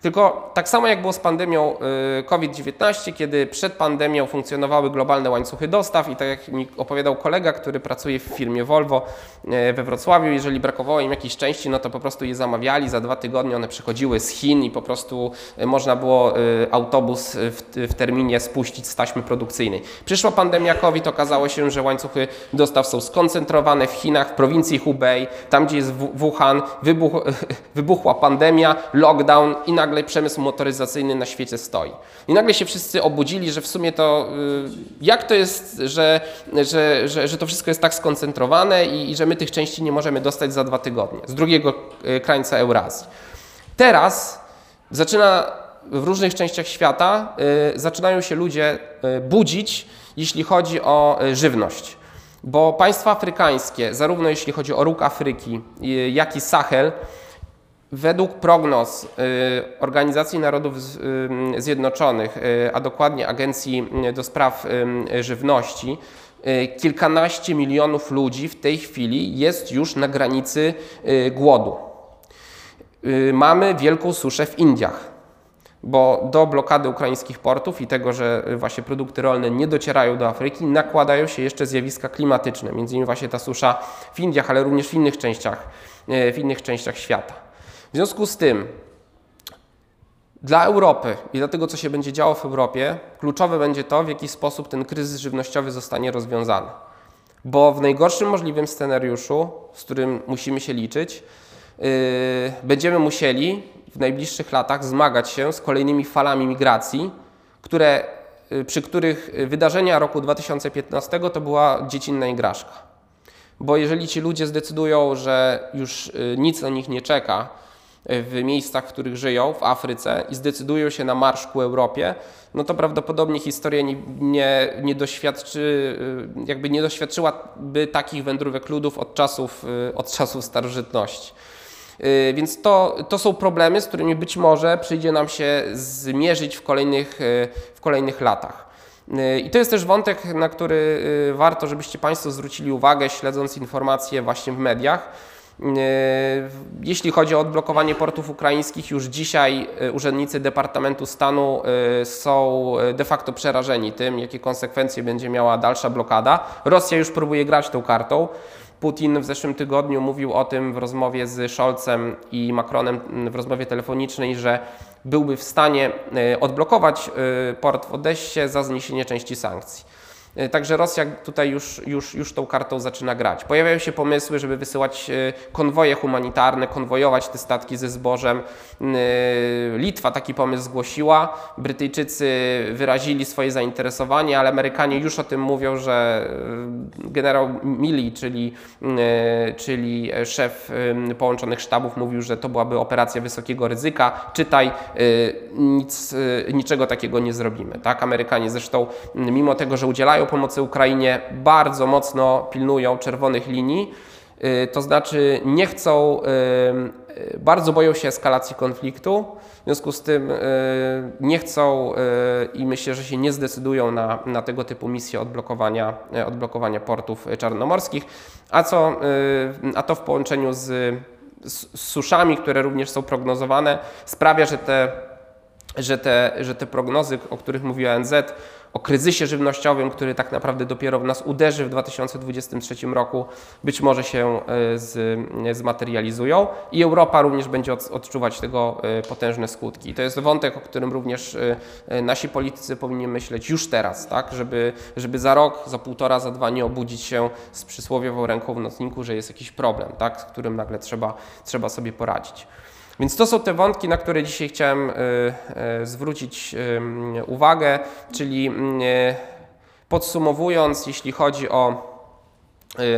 Tylko tak samo jak było z pandemią y, COVID-19, kiedy przed pandemią funkcjonowały globalne łańcuchy dostaw i tak jak mi opowiadał kolega, który pracuje w firmie Volvo y, we Wrocławiu, jeżeli brakowało im jakiejś części, no to po prostu je zamawiali, za dwa tygodnie one przychodziły z Chin i po prostu y, można było autobus w, terminie spuścić z taśmy produkcyjnej. Przyszła pandemia COVID, okazało się, że łańcuchy dostaw są skoncentrowane w Chinach, w prowincji Hubei, tam gdzie jest Wuhan, wybuch, wybuchła pandemia, lockdown i nagle nagle przemysł motoryzacyjny na świecie stoi. I nagle się wszyscy obudzili, że w sumie to y, jak to jest, że, że, że, że to wszystko jest tak skoncentrowane i, i że my tych części nie możemy dostać za dwa tygodnie z drugiego y, krańca Eurazji. Teraz zaczyna w różnych częściach świata y, zaczynają się ludzie budzić, jeśli chodzi o żywność. Bo państwa afrykańskie, zarówno jeśli chodzi o róg Afryki, jak i Sahel, Według prognoz y, Organizacji Narodów y, Zjednoczonych, y, a dokładnie Agencji do Spraw Żywności, kilkanaście milionów ludzi w tej chwili jest już na granicy głodu. Mamy wielką suszę w Indiach, bo do blokady ukraińskich portów i tego, że właśnie produkty rolne nie docierają do Afryki, nakładają się jeszcze zjawiska klimatyczne, między innymi właśnie ta susza w Indiach, ale również w innych częściach, w innych częściach świata. W związku z tym dla Europy i dla tego, co się będzie działo w Europie, kluczowe będzie to, w jaki sposób ten kryzys żywnościowy zostanie rozwiązany. Bo w najgorszym możliwym scenariuszu, z którym musimy się liczyć, yy, będziemy musieli w najbliższych latach zmagać się z kolejnymi falami migracji, które, yy, przy których wydarzenia roku 2015 to była dziecinna igraszka. Bo jeżeli ci ludzie zdecydują, że już yy, nic na nich nie czeka, w miejscach, w których żyją, w Afryce i zdecydują się na marsz ku Europie, no to prawdopodobnie historia nie, nie, nie doświadczy, y, jakby nie doświadczyłaby takich wędrówek ludów od czasów, y, od czasów starożytności. Y, więc to, to są problemy, z którymi być może przyjdzie nam się zmierzyć w kolejnych, w kolejnych latach. I to jest też wątek, na który warto, żebyście Państwo zwrócili uwagę, śledząc informacje właśnie w mediach jeśli chodzi o odblokowanie portów ukraińskich, już dzisiaj e, urzędnicy Departamentu Stanu e, są de facto przerażeni tym, jakie konsekwencje będzie miała dalsza blokada. Rosja już próbuje grać tą kartą. Putin w zeszłym tygodniu mówił o tym w rozmowie z Scholzem i Macronem w rozmowie telefonicznej, że byłby w stanie odblokować port w Odessie za zniesienie części sankcji. E, także Rosja tutaj już, już, już tą kartą zaczyna grać. Pojawiają się pomysły, żeby wysyłać e, konwoje humanitarne, konwojować te statki ze zbożem. E, Litwa taki pomysł zgłosiła, Brytyjczycy wyrazili swoje zainteresowanie, ale Amerykanie już o tym mówią, że generał Milley, czyli, czyli szef połączonych sztabów, mówił, że to byłaby operacja wysokiego ryzyka. Czytaj, nic, niczego takiego nie zrobimy. Tak? Amerykanie zresztą, mimo tego, że udzielają pomocy Ukrainie, bardzo mocno pilnują czerwonych linii, y, to znaczy nie chcą, y, y, bardzo boją się eskalacji konfliktu, w związku z tym nie chcą i myślę, że się nie zdecydują na, na tego typu misje odblokowania, odblokowania portów czarnomorskich, a, co, a to w połączeniu z, z suszami, które również są prognozowane, sprawia, że te że te, że te prognozy, o których mówiła NZ, o kryzysie żywnościowym, który tak naprawdę dopiero w nas uderzy w 2023 roku, być może się e, z, zmaterializują i Europa również będzie odczuwać tego e, potężne skutki. to jest wątek, o którym również e, nasi politycy powinni myśleć już teraz, tak? żeby, żeby za rok, za półtora, za dwa nie obudzić się z przysłowiową ręką w nocniku, że jest jakiś problem, tak? z którym nagle trzeba, trzeba sobie poradzić. Więc to są te wątki, na które dzisiaj chciałem e, e, zwrócić e, uwagę, czyli podsumowując, jeśli chodzi o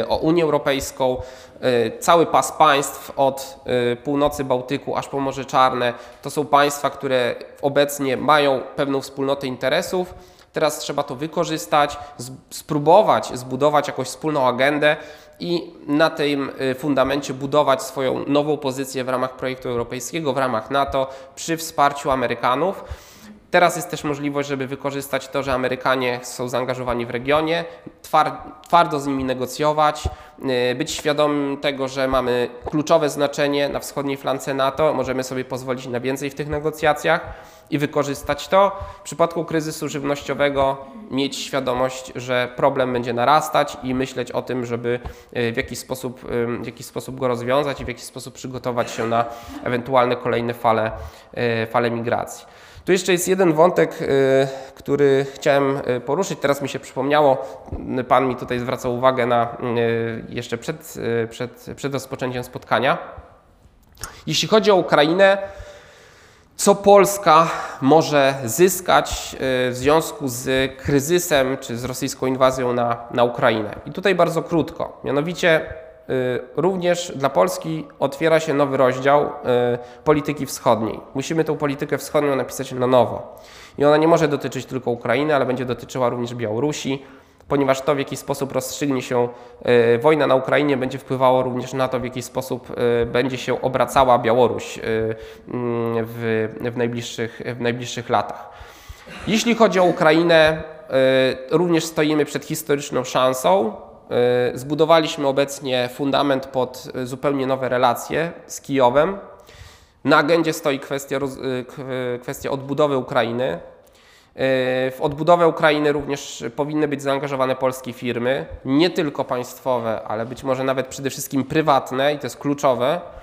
o Unię Europejską, cały pas państw od północy Bałtyku aż po Morze Czarne to są państwa, które obecnie mają pewną wspólnotę interesów. Teraz trzeba to wykorzystać, spróbować zbudować jakąś wspólną agendę, i na tym y, fundamencie budować swoją nową pozycję w ramach projektu europejskiego, w ramach NATO przy wsparciu Amerykanów. Teraz jest też możliwość, żeby wykorzystać to, że Amerykanie są zaangażowani w regionie, twardo z nimi negocjować, y, być świadomym tego, że mamy kluczowe znaczenie na wschodniej flance NATO, możemy sobie pozwolić na więcej w tych negocjacjach i wykorzystać to. W przypadku kryzysu żywnościowego mieć świadomość, że problem będzie narastać i myśleć o tym, żeby y, w jakiś sposób, w jakiś sposób go rozwiązać i w jakiś sposób przygotować się na ewentualne kolejne fale, y, fale migracji. Tu jeszcze jest jeden wątek, y, który chciałem y, poruszyć. Teraz mi się przypomniało, Pan mi tutaj zwracał uwagę na y, jeszcze przed, przed, przed rozpoczęciem spotkania. Jeśli chodzi o Ukrainę, co Polska może zyskać w związku z kryzysem czy z rosyjską inwazją na, na Ukrainę? I tutaj bardzo krótko. Mianowicie również dla Polski otwiera się nowy rozdział y, polityki wschodniej. Musimy tę politykę wschodnią napisać na nowo. I ona nie może dotyczyć tylko Ukrainy, ale będzie dotyczyła również Białorusi, ponieważ to, w jaki sposób rozstrzygnie się y, wojna na Ukrainie, będzie wpływało również na to, w jaki sposób będzie się obracała Białoruś mm, w, w, najbliższych, w najbliższych latach. Jeśli chodzi o Ukrainę, również stoimy przed historyczną szansą, zbudowaliśmy obecnie fundament pod e, zupełnie nowe relacje z Kijowem. Na agendzie stoi kwestia, e, kwestia odbudowy Ukrainy. W odbudowę Ukrainy również powinny być zaangażowane polskie firmy, nie tylko państwowe, ale być może nawet przede wszystkim prywatne i to jest kluczowe Y,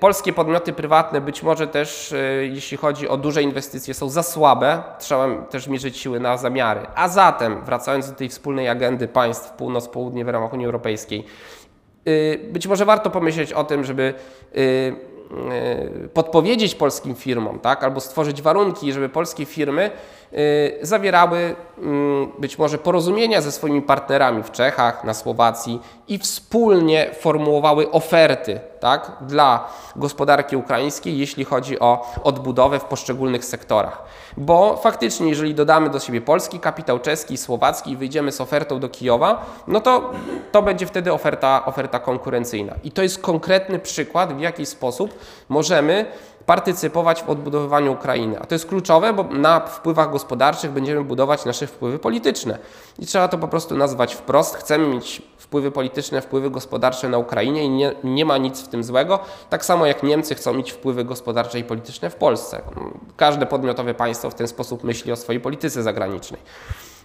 polskie podmioty prywatne być może też, y, jeśli chodzi o duże inwestycje, są za słabe. Trzeba też mierzyć siły na zamiary. A zatem, wracając do tej wspólnej agendy państw północ-południe w ramach Unii Europejskiej, y, być może warto pomyśleć o tym, żeby podpowiedzieć polskim firmom, tak, albo stworzyć warunki, żeby polskie firmy zawierały mm, być może porozumienia ze swoimi partnerami w Czechach, na Słowacji i wspólnie formułowały oferty tak, dla gospodarki ukraińskiej, jeśli chodzi o odbudowę w poszczególnych sektorach. Bo faktycznie, jeżeli dodamy do siebie polski kapitał, czeski, słowacki i wyjdziemy z ofertą do Kijowa, no to to będzie wtedy oferta, oferta konkurencyjna. I to jest konkretny przykład, w jaki sposób możemy partycypować w odbudowywaniu Ukrainy. A to jest kluczowe, bo na wpływach gospodarczych będziemy budować nasze wpływy polityczne. I trzeba to po prostu nazwać wprost. Chcemy mieć wpływy polityczne, wpływy gospodarcze na Ukrainie i nie, nie ma nic w tym złego. Tak samo jak Niemcy chcą mieć wpływy gospodarcze i polityczne w Polsce. Każde podmiotowe państwo w ten sposób myśli o swojej polityce zagranicznej.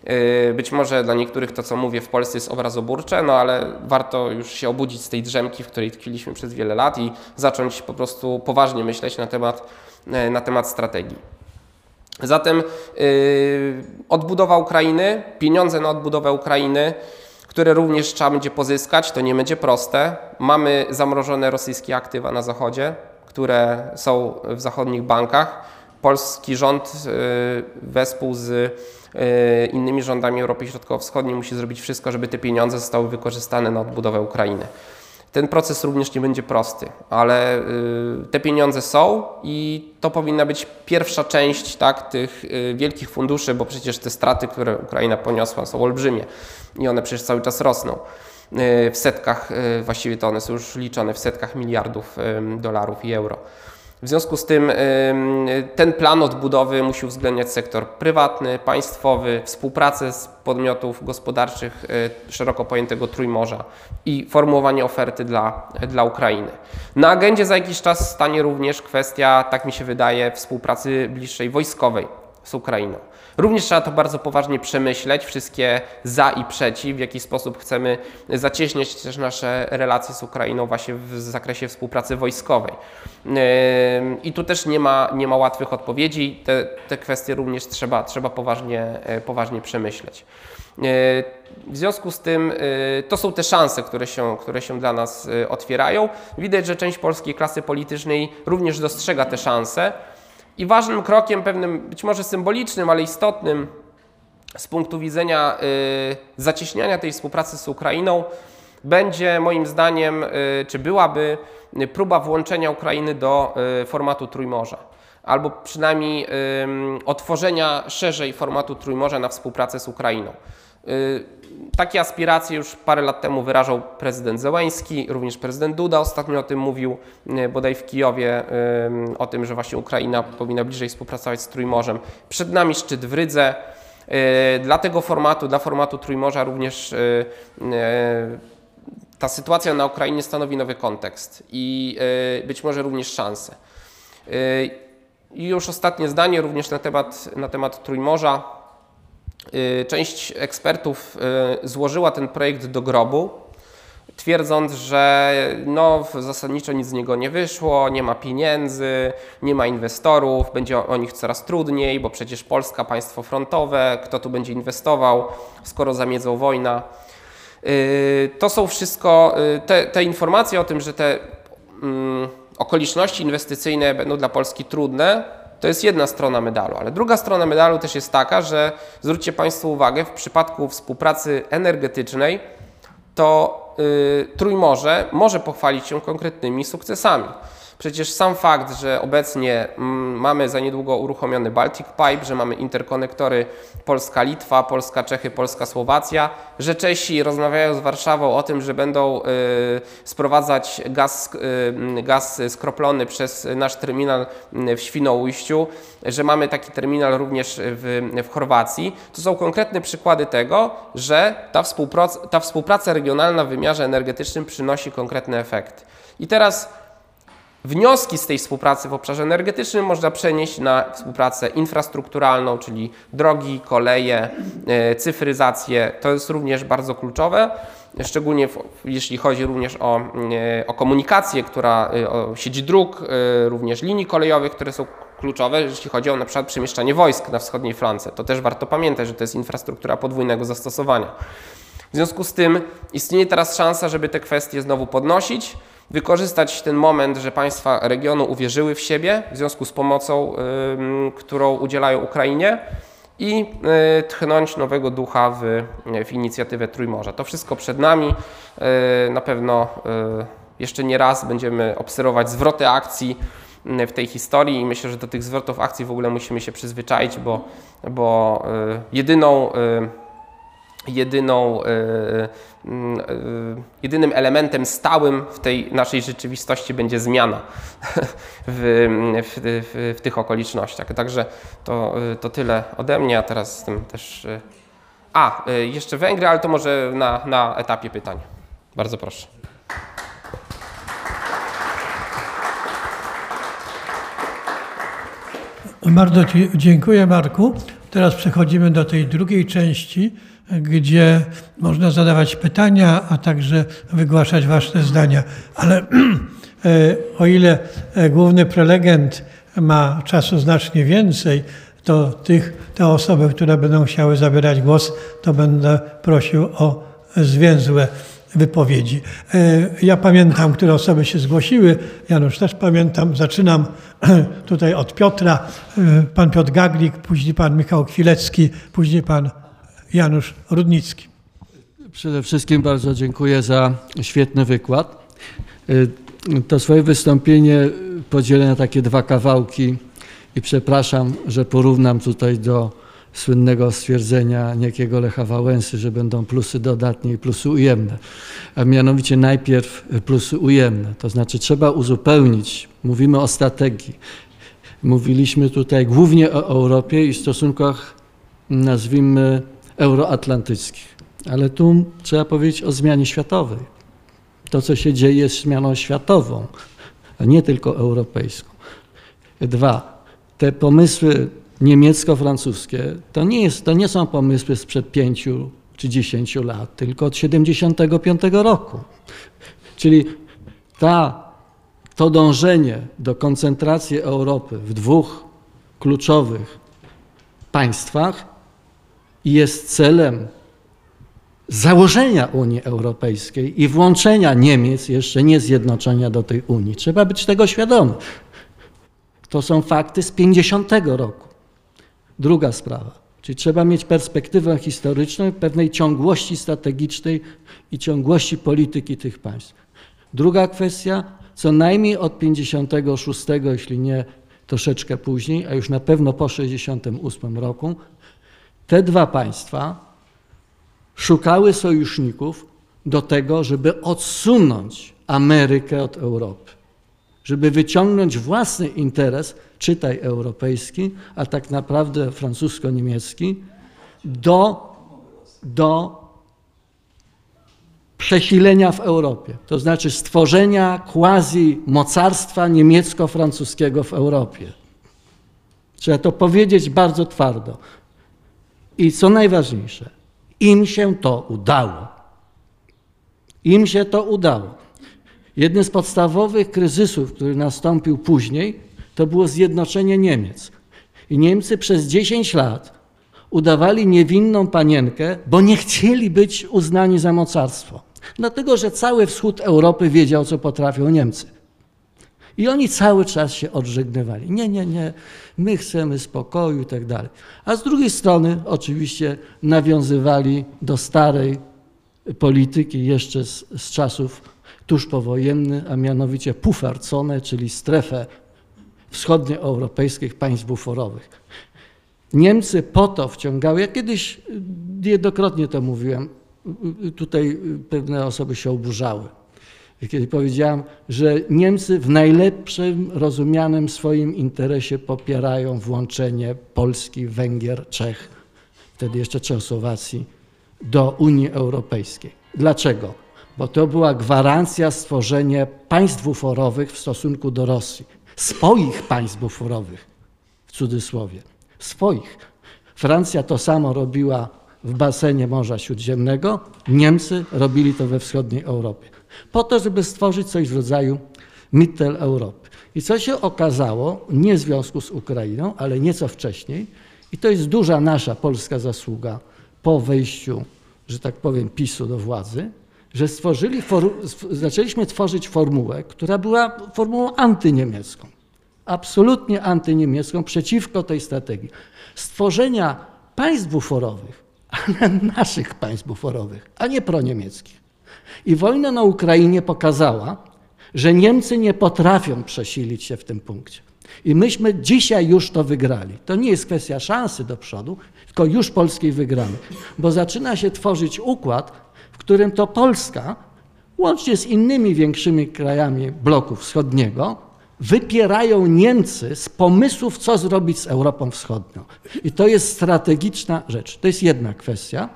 Yy, być może dla niektórych to, co mówię w Polsce jest obrazoburcze, no ale warto już się obudzić z tej drzemki, w której tkwiliśmy przez wiele lat i zacząć po prostu poważnie myśleć na temat, yy, na temat strategii. Zatem yy, odbudowa Ukrainy, pieniądze na odbudowę Ukrainy, które również trzeba będzie pozyskać, to nie będzie proste. Mamy zamrożone rosyjskie aktywa na zachodzie, które są w zachodnich bankach. Polski rząd wespół z E, innymi rządami Europy Środkowo-Wschodniej musi zrobić wszystko, żeby te pieniądze zostały wykorzystane na odbudowę Ukrainy. Ten proces również nie będzie prosty, ale e, te pieniądze są i to powinna być pierwsza część tak, tych wielkich funduszy, bo przecież te straty, które Ukraina poniosła, są olbrzymie i one przecież cały czas rosną w setkach, właściwie to one są już liczone w setkach miliardów dolarów i euro. W związku z tym ten plan odbudowy musi uwzględniać sektor prywatny, państwowy, współpracę z podmiotów gospodarczych szeroko pojętego Trójmorza i formułowanie oferty dla, dla Ukrainy. Na agendzie za jakiś czas stanie również kwestia, tak mi się wydaje, współpracy bliższej wojskowej z Ukrainą. Również trzeba to bardzo poważnie przemyśleć, wszystkie za i przeciw, w jaki sposób chcemy zacieśniać też nasze relacje z Ukrainą właśnie w zakresie współpracy wojskowej. I tu też nie ma, nie ma łatwych odpowiedzi, te, te kwestie również trzeba, trzeba poważnie, e, poważnie przemyśleć. E, w związku z tym e, to są te szanse, które się, które się dla nas otwierają. Widać, że część polskiej klasy politycznej również dostrzega te szanse. I ważnym krokiem, pewnym być może symbolicznym, ale istotnym z punktu widzenia y, zacieśniania tej współpracy z Ukrainą będzie moim zdaniem, y, czy byłaby próba włączenia Ukrainy do y, formatu Trójmorza. Albo przynajmniej otworzenia szerzej formatu Trójmorza na współpracę z Ukrainą. Takie aspiracje już parę lat temu wyrażał prezydent Zełęński, również prezydent Duda ostatnio o tym mówił, e, bodaj w Kijowie, o tym, że właśnie Ukraina powinna bliżej współpracować z Trójmorzem. Przed nami szczyt w Rydze. Dla tego formatu, dla formatu Trójmorza również ta sytuacja na Ukrainie stanowi nowy kontekst i być może również szansę. I już ostatnie zdanie również na temat, na temat Trójmorza. Y, część ekspertów y, złożyła ten projekt do grobu, twierdząc, że no, zasadniczo nic z niego nie wyszło, nie ma pieniędzy, nie ma inwestorów, będzie o nich coraz trudniej, bo przecież Polska państwo frontowe, kto tu będzie inwestował, skoro zamiedzą wojna. Y, to są wszystko te, te informacje o tym, że te um, okoliczności inwestycyjne będą dla Polski trudne, to jest jedna strona medalu, ale druga strona medalu też jest taka, że zwróćcie Państwo uwagę, w przypadku współpracy energetycznej to yy, Trójmorze może pochwalić się konkretnymi sukcesami. Przecież sam fakt, że obecnie mm, mamy za niedługo uruchomiony Baltic Pipe, że mamy interkonektory Polska-Litwa, Polska-Czechy, Polska-Słowacja, że Czesi rozmawiają z Warszawą o tym, że będą y, sprowadzać gaz, y, gaz skroplony przez nasz terminal w Świnoujściu, że mamy taki terminal również w, w Chorwacji. To są konkretne przykłady tego, że ta współpraca, ta współpraca regionalna w wymiarze energetycznym przynosi konkretne efekty. I teraz Wnioski z tej współpracy w obszarze energetycznym można przenieść na współpracę infrastrukturalną, czyli drogi, koleje, e, cyfryzację. To jest również bardzo kluczowe, szczególnie jeśli chodzi również o, e, o komunikację, która, e, o sieć dróg, również linii kolejowych, które są kluczowe, jeśli chodzi o na przykład przemieszczanie wojsk na wschodniej flance. To też warto pamiętać, że to jest infrastruktura podwójnego zastosowania. W związku z tym istnieje teraz szansa, żeby te kwestie znowu podnosić wykorzystać ten moment, że państwa regionu uwierzyły w siebie w związku z pomocą, którą udzielają Ukrainie i y, tchnąć nowego ducha w, w inicjatywę Trójmorza. To wszystko przed nami. Y, na pewno y, jeszcze nie raz będziemy obserwować zwroty akcji w tej historii i myślę, że do tych zwrotów akcji w ogóle musimy się przyzwyczaić, bo, bo jedyną jedyną, e, e, jedynym elementem stałym w tej naszej rzeczywistości będzie zmiana w, w, w, tych okolicznościach. Także to, to tyle ode mnie, a teraz z tym też... E, a, jeszcze Węgry, ale to może na, na etapie pytań. Bardzo proszę. Bardzo Ci dziękuję, Marku. Teraz przechodzimy do tej drugiej części gdzie można zadawać pytania, a także wygłaszać Wasze zdania. Ale e, o ile e, główny prelegent ma czasu znacznie więcej, to tych, te osoby, które będą chciały zabierać głos, to będę prosił o zwięzłe wypowiedzi. E, ja pamiętam, które osoby się zgłosiły. Janusz też pamiętam. Zaczynam tutaj od Piotra. Pan Piotr Gaglik, później pan Michał Kwilecki, później pan Janusz Rudnicki. Przede wszystkim bardzo dziękuję za świetny wykład. Y, to swoje wystąpienie podzielę na takie dwa kawałki i przepraszam, że porównam tutaj do słynnego stwierdzenia niejakiego Lecha Wałęsy, że będą plusy dodatnie i plusy ujemne. A mianowicie najpierw plusy ujemne, to znaczy trzeba uzupełnić, mówimy o strategii. Mówiliśmy tutaj głównie o Europie i stosunkach, nazwijmy, euroatlantyckich. Ale tu trzeba powiedzieć o zmianie światowej. To, co się dzieje, jest zmianą światową, a nie tylko europejską. Dwa, te pomysły niemiecko-francuskie to nie, jest, to nie są pomysły sprzed pięciu czy dziesięciu lat, tylko od 75 roku. Czyli ta, to dążenie do koncentracji Europy w dwóch kluczowych państwach jest celem założenia Unii Europejskiej i włączenia Niemiec, jeszcze nie zjednoczenia do tej Unii. Trzeba być tego świadomy. To są fakty z 50 roku. Druga sprawa, czyli trzeba mieć perspektywę historyczną, pewnej ciągłości strategicznej i ciągłości polityki tych państw. Druga kwestia, co najmniej od 56, jeśli nie troszeczkę później, a już na pewno po 68 roku, te dwa państwa szukały sojuszników do tego, żeby odsunąć Amerykę od Europy, żeby wyciągnąć własny interes, czytaj europejski, a tak naprawdę francusko-niemiecki, do, do przesilenia w Europie, to znaczy stworzenia quasi mocarstwa niemiecko-francuskiego w Europie. Trzeba to powiedzieć bardzo twardo. I co najważniejsze, im się to udało. Im się to udało. Jednym z podstawowych kryzysów, który nastąpił później, to było zjednoczenie Niemiec. I Niemcy przez 10 lat udawali niewinną panienkę, bo nie chcieli być uznani za mocarstwo. Dlatego, że cały wschód Europy wiedział, co potrafią Niemcy. I oni cały czas się odżegnywali. Nie, nie, nie, my chcemy spokoju i tak dalej. A z drugiej strony oczywiście nawiązywali do starej polityki jeszcze z, z czasów tuż powojennych, a mianowicie Pufferzone, czyli strefę wschodnioeuropejskich państw buforowych. Niemcy po to wciągały, ja kiedyś niejednokrotnie to mówiłem, tutaj pewne osoby się oburzały kiedy powiedziałem, że Niemcy w najlepszym rozumianym swoim interesie popierają włączenie Polski, Węgier, Czech, wtedy jeszcze Czechosłowacji, do Unii Europejskiej. Dlaczego? Bo to była gwarancja stworzenia państw buforowych w stosunku do Rosji. Swoich państw buforowych, w cudzysłowie. Swoich. Francja to samo robiła w basenie Morza Śródziemnego, Niemcy robili to we wschodniej Europie po to, żeby stworzyć coś w rodzaju Mittel Europy. I co się okazało, nie w związku z Ukrainą, ale nieco wcześniej, i to jest duża nasza polska zasługa po wejściu, że tak powiem, PiSu do władzy, że stworzyli, zaczęliśmy tworzyć formułę, która była formułą antyniemiecką, absolutnie antyniemiecką, przeciwko tej strategii. Stworzenia państw buforowych, ale naszych państw buforowych, a nie proniemieckich. I wojna na Ukrainie pokazała, że Niemcy nie potrafią przesilić się w tym punkcie. I myśmy dzisiaj już to wygrali. To nie jest kwestia szansy do przodu, tylko już polskiej wygramy. Bo zaczyna się tworzyć układ, w którym to Polska, łącznie z innymi większymi krajami bloku wschodniego, wypierają Niemcy z pomysłów, co zrobić z Europą Wschodnią. I to jest strategiczna rzecz. To jest jedna kwestia.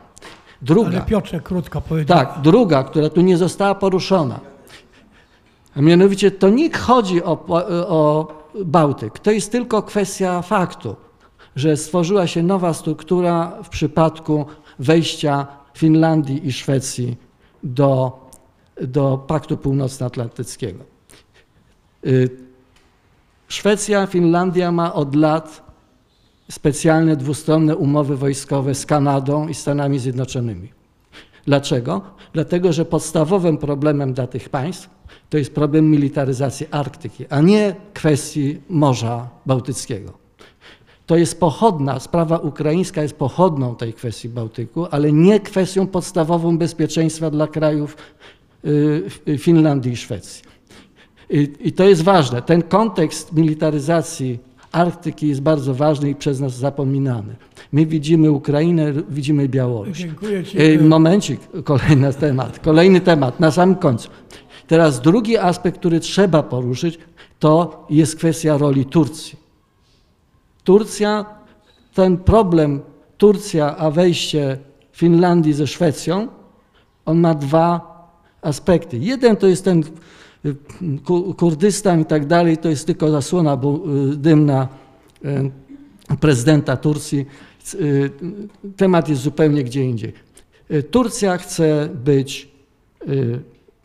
Druga. Ale Piotrze, krótko powiedział. Tak, druga, która tu nie została poruszona. A mianowicie to nie chodzi o, o Bałtyk. To jest tylko kwestia faktu, że stworzyła się nowa struktura w przypadku wejścia Finlandii i Szwecji do, do Paktu Północnoatlantyckiego. Y, Szwecja, Finlandia ma od lat specjalne dwustronne umowy wojskowe z Kanadą i Stanami Zjednoczonymi. Dlaczego? Dlatego, że podstawowym problemem dla tych państw to jest problem militaryzacji Arktyki, a nie kwestii Morza Bałtyckiego. To jest pochodna, sprawa ukraińska jest pochodną tej kwestii Bałtyku, ale nie kwestią podstawową bezpieczeństwa dla krajów y, Finlandii i Szwecji. I, I to jest ważne. Ten kontekst militaryzacji Arktyki jest bardzo ważny i przez nas zapominany. My widzimy Ukrainę, widzimy Białoruś. Dziękuję Ci. Momencik, kolejny temat, kolejny temat, na samym końcu. Teraz drugi aspekt, który trzeba poruszyć, to jest kwestia roli Turcji. Turcja, ten problem Turcja, a wejście Finlandii ze Szwecją, on ma dwa aspekty. Jeden to jest ten Kurdystan i tak dalej, to jest tylko zasłona y, dymna y, prezydenta Turcji. Y, Temat jest zupełnie gdzie indziej. Turcja chce być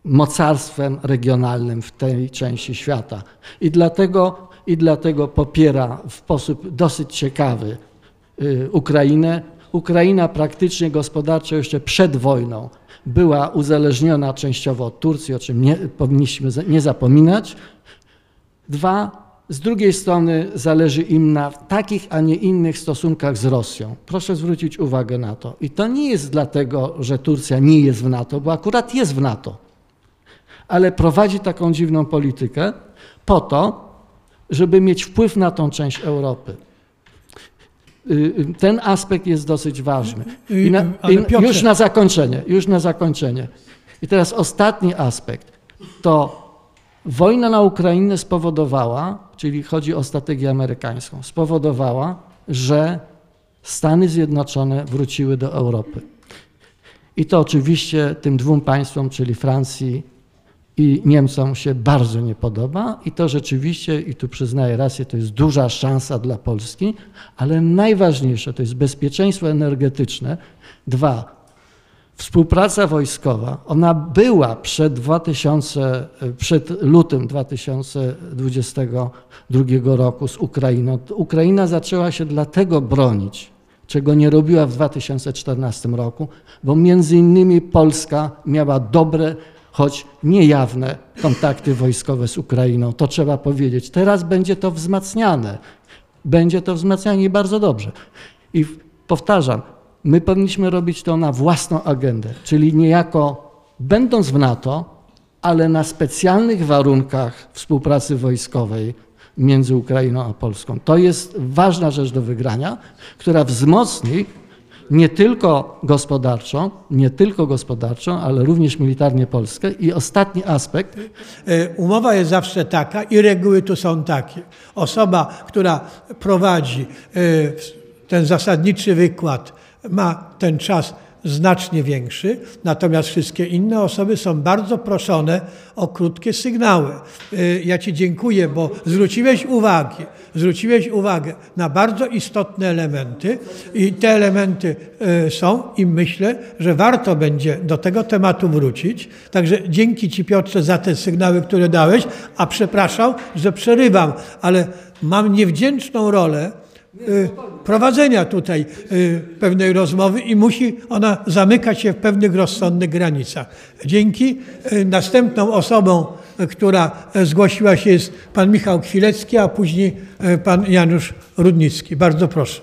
mocarstwem regionalnym w tej części świata i dlatego, i dlatego popiera w sposób dosyć ciekawy Ukrainę. Ukraina praktycznie gospodarczo jeszcze przed wojną była uzależniona częściowo od Turcji, o czym nie powinniśmy nie zapominać. Dwa, z drugiej strony zależy im na takich, a nie innych stosunkach z Rosją. Proszę zwrócić uwagę na to. I to nie jest dlatego, że Turcja nie jest w NATO, bo akurat jest w NATO, ale prowadzi taką dziwną politykę po to, żeby mieć wpływ na tą część Europy. Y, y, Ten aspekt jest dosyć ważny. I na, i Piotrze- już na zakończenie, już na zakończenie. I teraz ostatni aspekt. To wojna na Ukrainę spowodowała, czyli chodzi o strategię amerykańską, spowodowała, że Stany Zjednoczone wróciły do Europy. I to oczywiście tym dwóm państwom, czyli Francji i Niemcom się bardzo nie podoba i to rzeczywiście, i tu przyznaję rację, to jest duża szansa dla Polski, ale najważniejsze to jest bezpieczeństwo energetyczne. Dwa, współpraca wojskowa, ona była przed, 2000, przed lutym 2022 roku z Ukrainą. Ukraina zaczęła się dlatego bronić, czego nie robiła w 2014 roku, bo między innymi Polska miała dobre, choć niejawne kontakty wojskowe z Ukrainą. To trzeba powiedzieć. Teraz będzie to wzmacniane. Będzie to wzmacniane i bardzo dobrze. I powtarzam, my powinniśmy robić to na własną agendę, czyli niejako będąc w NATO, ale na specjalnych warunkach współpracy wojskowej między Ukrainą a Polską. To jest ważna rzecz do wygrania, która wzmocni nie tylko gospodarczo, nie tylko gospodarczo, ale również militarnie Polskę. I ostatni aspekt, E, Umowa jest zawsze taka i reguły tu są takie. Osoba, która prowadzi e, ten zasadniczy wykład, ma ten czas znacznie większy, natomiast wszystkie inne osoby są bardzo proszone o krótkie sygnały. E, Ja Ci dziękuję, bo zwróciłeś uwagę, zwróciłeś uwagę na bardzo istotne elementy i te elementy e, są i myślę, że warto będzie do tego tematu wrócić. Także dzięki Ci Piotrze za te sygnały, które dałeś, a przepraszam, że przerywam, ale mam niewdzięczną rolę y, prowadzenia tutaj y, pewnej rozmowy i musi ona zamykać się w pewnych rozsądnych granicach. Dzięki. Y, Następną osobą, y, która zgłosiła się jest pan Michał Chwilecki, a później pan Janusz Rudnicki. Bardzo proszę.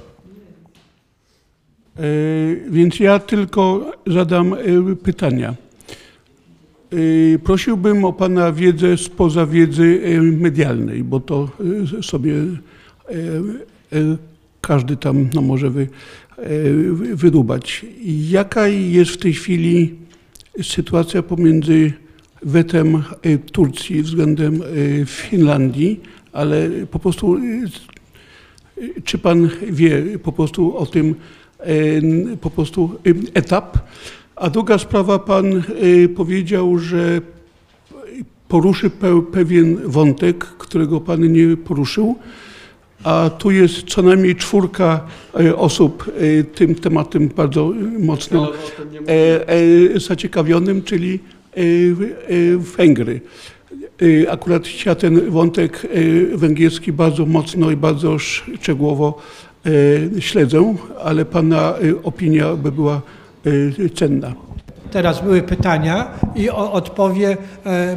E, Więc ja tylko zadam e, pytania. E, Prosiłbym o Pana wiedzę spoza wiedzy medialnej, bo to sobie każdy tam no, może wy, e. Jaka jest w tej chwili sytuacja pomiędzy wetem e, Turcji względem e, Finlandii, ale po prostu e, czy pan wie po prostu o tym e, po prostu e, etap? A druga sprawa, pan e, powiedział, że poruszy pe, pewien wątek, którego pan nie poruszył, a tu jest co najmniej czwórka e, osób e, tym tematem bardzo e, mocno zaciekawionym, czyli Węgry. Akurat ja ten wątek węgierski bardzo mocno i bardzo szczegółowo śledzę, ale Pana opinia by była cenna. Teraz były pytania i o, odpowie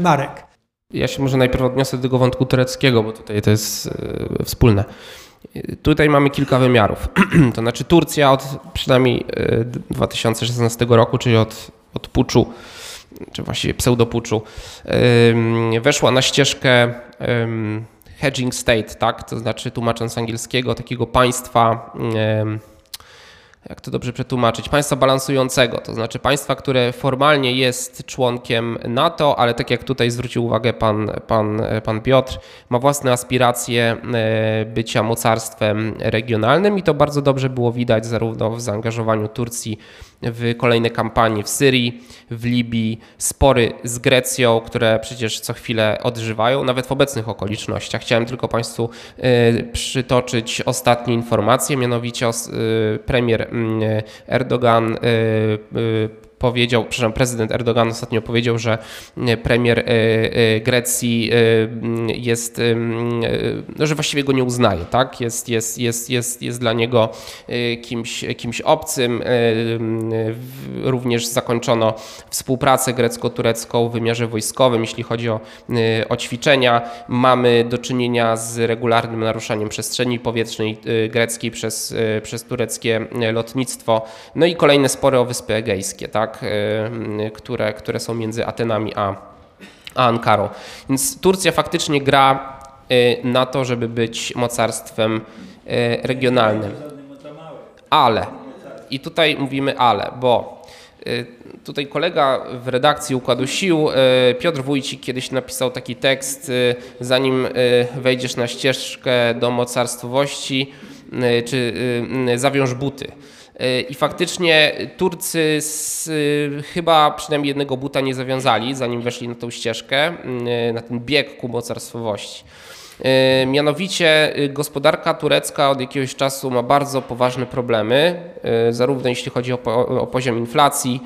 Marek. Ja się może najpierw odniosę do tego wątku tureckiego, bo tutaj to jest e, wspólne. E, Tutaj mamy kilka wymiarów. To znaczy Turcja od przynajmniej e, 2016 roku, czyli od, od puczu, czy właściwie pseudopuczu, em, weszła na ścieżkę hedging state, tak? To znaczy tłumacząc angielskiego takiego państwa jak to dobrze przetłumaczyć, państwa balansującego, to znaczy państwa, które formalnie jest członkiem NATO, ale tak jak tutaj zwrócił uwagę pan, pan, pan Piotr, ma własne aspiracje e, bycia mocarstwem regionalnym i to bardzo dobrze było widać zarówno w zaangażowaniu Turcji w kolejne kampanie w Syrii, w Libii, spory z Grecją, które przecież co chwilę odżywają, nawet w obecnych okolicznościach. Chciałem tylko Państwu e, przytoczyć ostatnie informacje, mianowicie e, premier mm, Erdogan e, powiedział, przepraszam, prezydent Erdogan ostatnio powiedział, że e, premier e, e, Grecji jest, no, że właściwie go nie uznaje, tak? Jest, jest, jest, jest, jest dla niego kimś, kimś obcym. Również zakończono współpracę grecko-turecką w wymiarze wojskowym, jeśli chodzi o, o ćwiczenia. Mamy do czynienia z regularnym naruszaniem przestrzeni powietrznej greckiej przez, przez tureckie lotnictwo. No i kolejne spory o Wyspy Egejskie, tak? Tak, które, które są między Atenami a, a Ankarą. Więc Turcja faktycznie gra y, na to, żeby być mocarstwem y, regionalnym. Ale, i tutaj mówimy ale, bo tutaj kolega w redakcji Układu Sił, Piotr Wójcik, kiedyś napisał taki tekst, zanim wejdziesz na ścieżkę do mocarstwowości, czy zawiąż buty. E, I faktycznie Turcy z, e, chyba przynajmniej jednego buta nie zawiązali, zanim weszli na tą ścieżkę, e, na ten bieg ku mocarstwowości. Mianowicie gospodarka turecka od jakiegoś czasu ma bardzo poważne problemy, zarówno jeśli chodzi o, o poziom inflacji,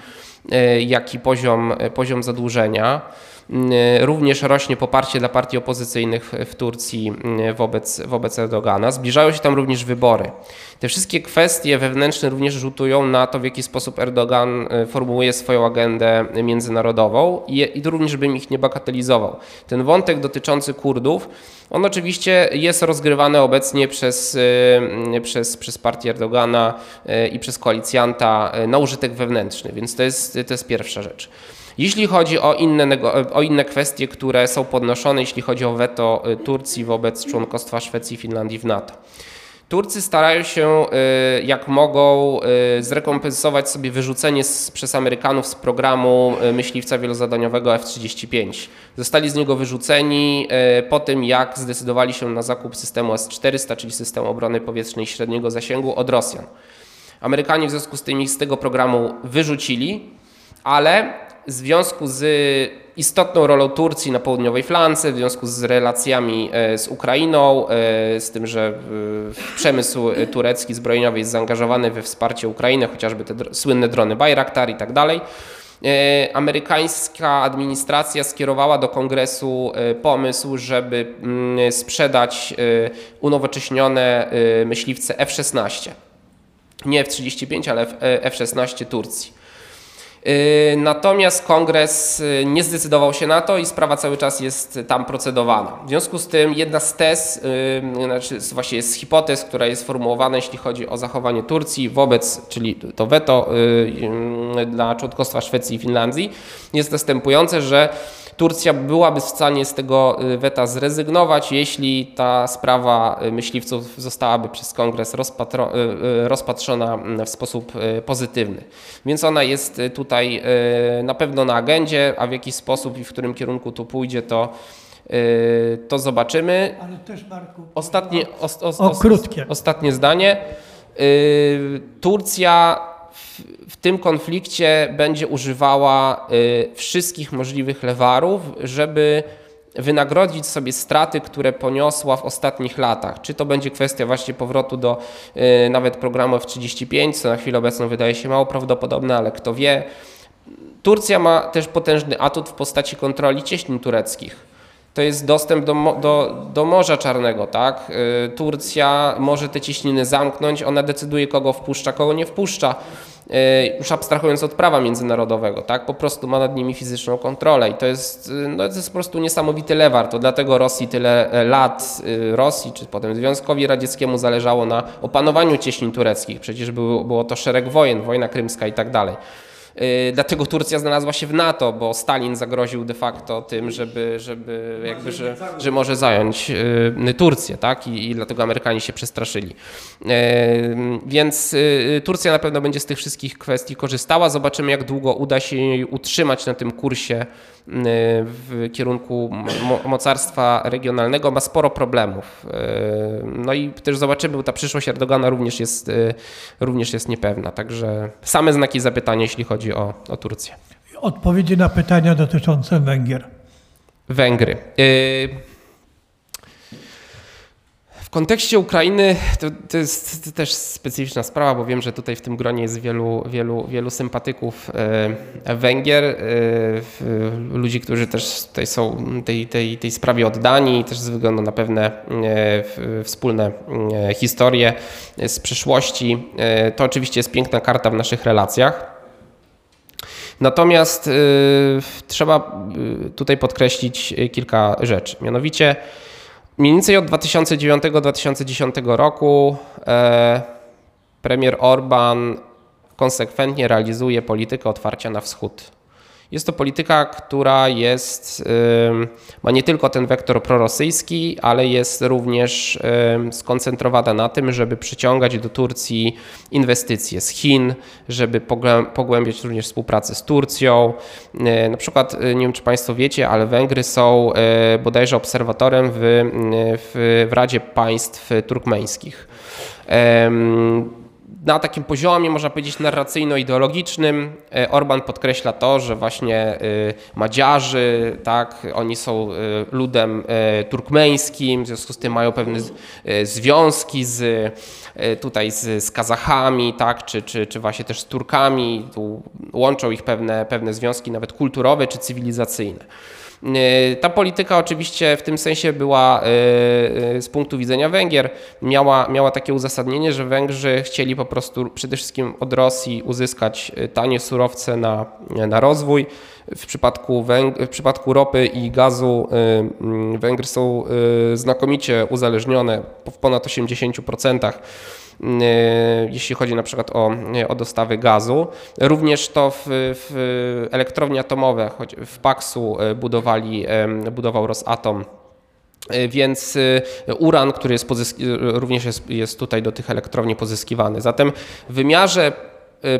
jak i poziom, poziom zadłużenia. Również rośnie poparcie dla partii opozycyjnych w Turcji wobec, wobec Erdogana. Zbliżają się tam również wybory. Te wszystkie kwestie wewnętrzne również rzutują na to, w jaki sposób Erdogan e, formułuje swoją agendę międzynarodową i, i również bym ich nie bagatelizował. Ten wątek dotyczący Kurdów, on oczywiście jest rozgrywany obecnie przez, e, przez, przez partię Erdogana e, i przez koalicjanta na użytek wewnętrzny, więc to jest, to jest pierwsza rzecz. Jeśli chodzi o inne, o inne kwestie, które są podnoszone, jeśli chodzi o weto Turcji wobec członkostwa Szwecji i Finlandii w NATO. Turcy starają się y, jak mogą y, zrekompensować sobie wyrzucenie z, przez Amerykanów z programu y, myśliwca wielozadaniowego F-35. Zostali z niego wyrzuceni po tym, jak zdecydowali się na zakup systemu S-400, czyli systemu obrony powietrznej średniego zasięgu od Rosjan. Amerykanie w związku z tym ich z tego programu wyrzucili, ale w związku z istotną rolą Turcji na południowej flance, w związku z relacjami e, z Ukrainą, e, z tym, że przemysł turecki zbrojeniowy jest zaangażowany we wsparcie Ukrainy, chociażby te słynne drony Bayraktar i tak dalej. E, amerykańska administracja skierowała do kongresu pomysł, żeby mm, sprzedać unowocześnione myśliwce F-16. Nie F-35, ale F-16 Turcji. Y, natomiast kongres y, nie zdecydował się na to i sprawa cały czas jest tam procedowana. W związku z tym jedna z tez, y, znaczy właśnie jest hipotez, która jest formułowana, jeśli chodzi o zachowanie Turcji wobec, czyli to weto dla członkostwa Szwecji i Finlandii, jest następujące, że Turcja byłaby w stanie z tego y, weta zrezygnować, jeśli ta sprawa y, myśliwców zostałaby przez kongres y, rozpatrzona mm, w sposób pozytywny. Więc ona jest tutaj na pewno na agendzie, a w jaki sposób i w którym kierunku tu pójdzie, to to zobaczymy. Ale też Marku. Ostatnie, o, krótkie. ostatnie zdanie. Turcja w tym konflikcie będzie używała y, wszystkich możliwych lewarów, żeby wynagrodzić sobie straty, które poniosła w ostatnich latach. Czy to będzie kwestia właśnie powrotu do y, nawet programu F-35, co na chwilę obecną wydaje się mało prawdopodobne, ale kto wie. Turcja ma też potężny atut w postaci kontroli cieśnin tureckich to jest dostęp do, do, do Morza Czarnego, tak? Y, Turcja może te cieśniny zamknąć, ona decyduje kogo wpuszcza, kogo nie wpuszcza. Y, już abstrahując od prawa międzynarodowego, tak, po prostu ma nad nimi fizyczną kontrolę i to jest, y, no, to jest po prostu niesamowity lewar. To dlatego Rosji tyle e, lat, Rosji czy potem Związkowi Radzieckiemu zależało na opanowaniu cieśnin tureckich. Przecież było, było to szereg wojen, wojna krymska i tak dalej. Dlatego Turcja znalazła się w NATO, bo Stalin zagroził de facto tym, żeby, żeby jakby, że, że może zająć Turcję, tak? I, I dlatego Amerykanie się przestraszyli. Więc Turcja na pewno będzie z tych wszystkich kwestii korzystała. Zobaczymy, jak długo uda się jej utrzymać na tym kursie w kierunku mocarstwa regionalnego. Ma sporo problemów. No i też zobaczymy, bo ta przyszłość Erdogana również jest, również jest niepewna. Także same znaki zapytania, jeśli chodzi o, o Turcję. Odpowiedzi na pytania dotyczące Węgier. Węgry. W kontekście Ukrainy to, to jest też specyficzna sprawa, bo wiem, że tutaj w tym gronie jest wielu, wielu, wielu sympatyków e, Węgier, e, ludzi, którzy też tutaj są tej, tej, tej sprawie oddani, też ze względu na pewne e, wspólne historie z przeszłości. To oczywiście jest piękna karta w naszych relacjach. Natomiast y, trzeba tutaj podkreślić kilka rzeczy. Mianowicie Mniej więcej od 2009-2010 roku e, premier Orban konsekwentnie realizuje politykę otwarcia na wschód. Jest to polityka, która jest, ma nie tylko ten wektor prorosyjski, ale jest również skoncentrowana na tym, żeby przyciągać do Turcji inwestycje z Chin, żeby pogłębiać również współpracę z Turcją. E, na przykład, e, nie wiem czy Państwo wiecie, ale Węgry są e, bodajże obserwatorem w, w, w Radzie Państw Turkmeńskich na takim poziomie, można powiedzieć, narracyjno-ideologicznym e, Orban podkreśla to, że właśnie e, Madziarzy, tak, oni są e, ludem turkmeńskim, w związku z tym mają pewne związki z, tutaj z, z Kazachami, tak, czy, czy, czy właśnie też z Turkami, tu łączą ich pewne, pewne związki nawet kulturowe czy cywilizacyjne. E, ta polityka oczywiście w tym sensie była e, e, z punktu widzenia Węgier, miała, miała takie uzasadnienie, że Węgrzy chcieli po prostu przede wszystkim od Rosji uzyskać tanie surowce na, na rozwój. W przypadku, Węg- w przypadku ropy i gazu Węgry są znakomicie uzależnione w ponad 80% E, jeśli chodzi na przykład o, o dostawy gazu. Również to w, w elektrownie atomowe, choć w Paksu e, budowali, budował Rosatom. Więc uran, który jest również jest, jest tutaj do tych elektrowni pozyskiwany. Zatem w wymiarze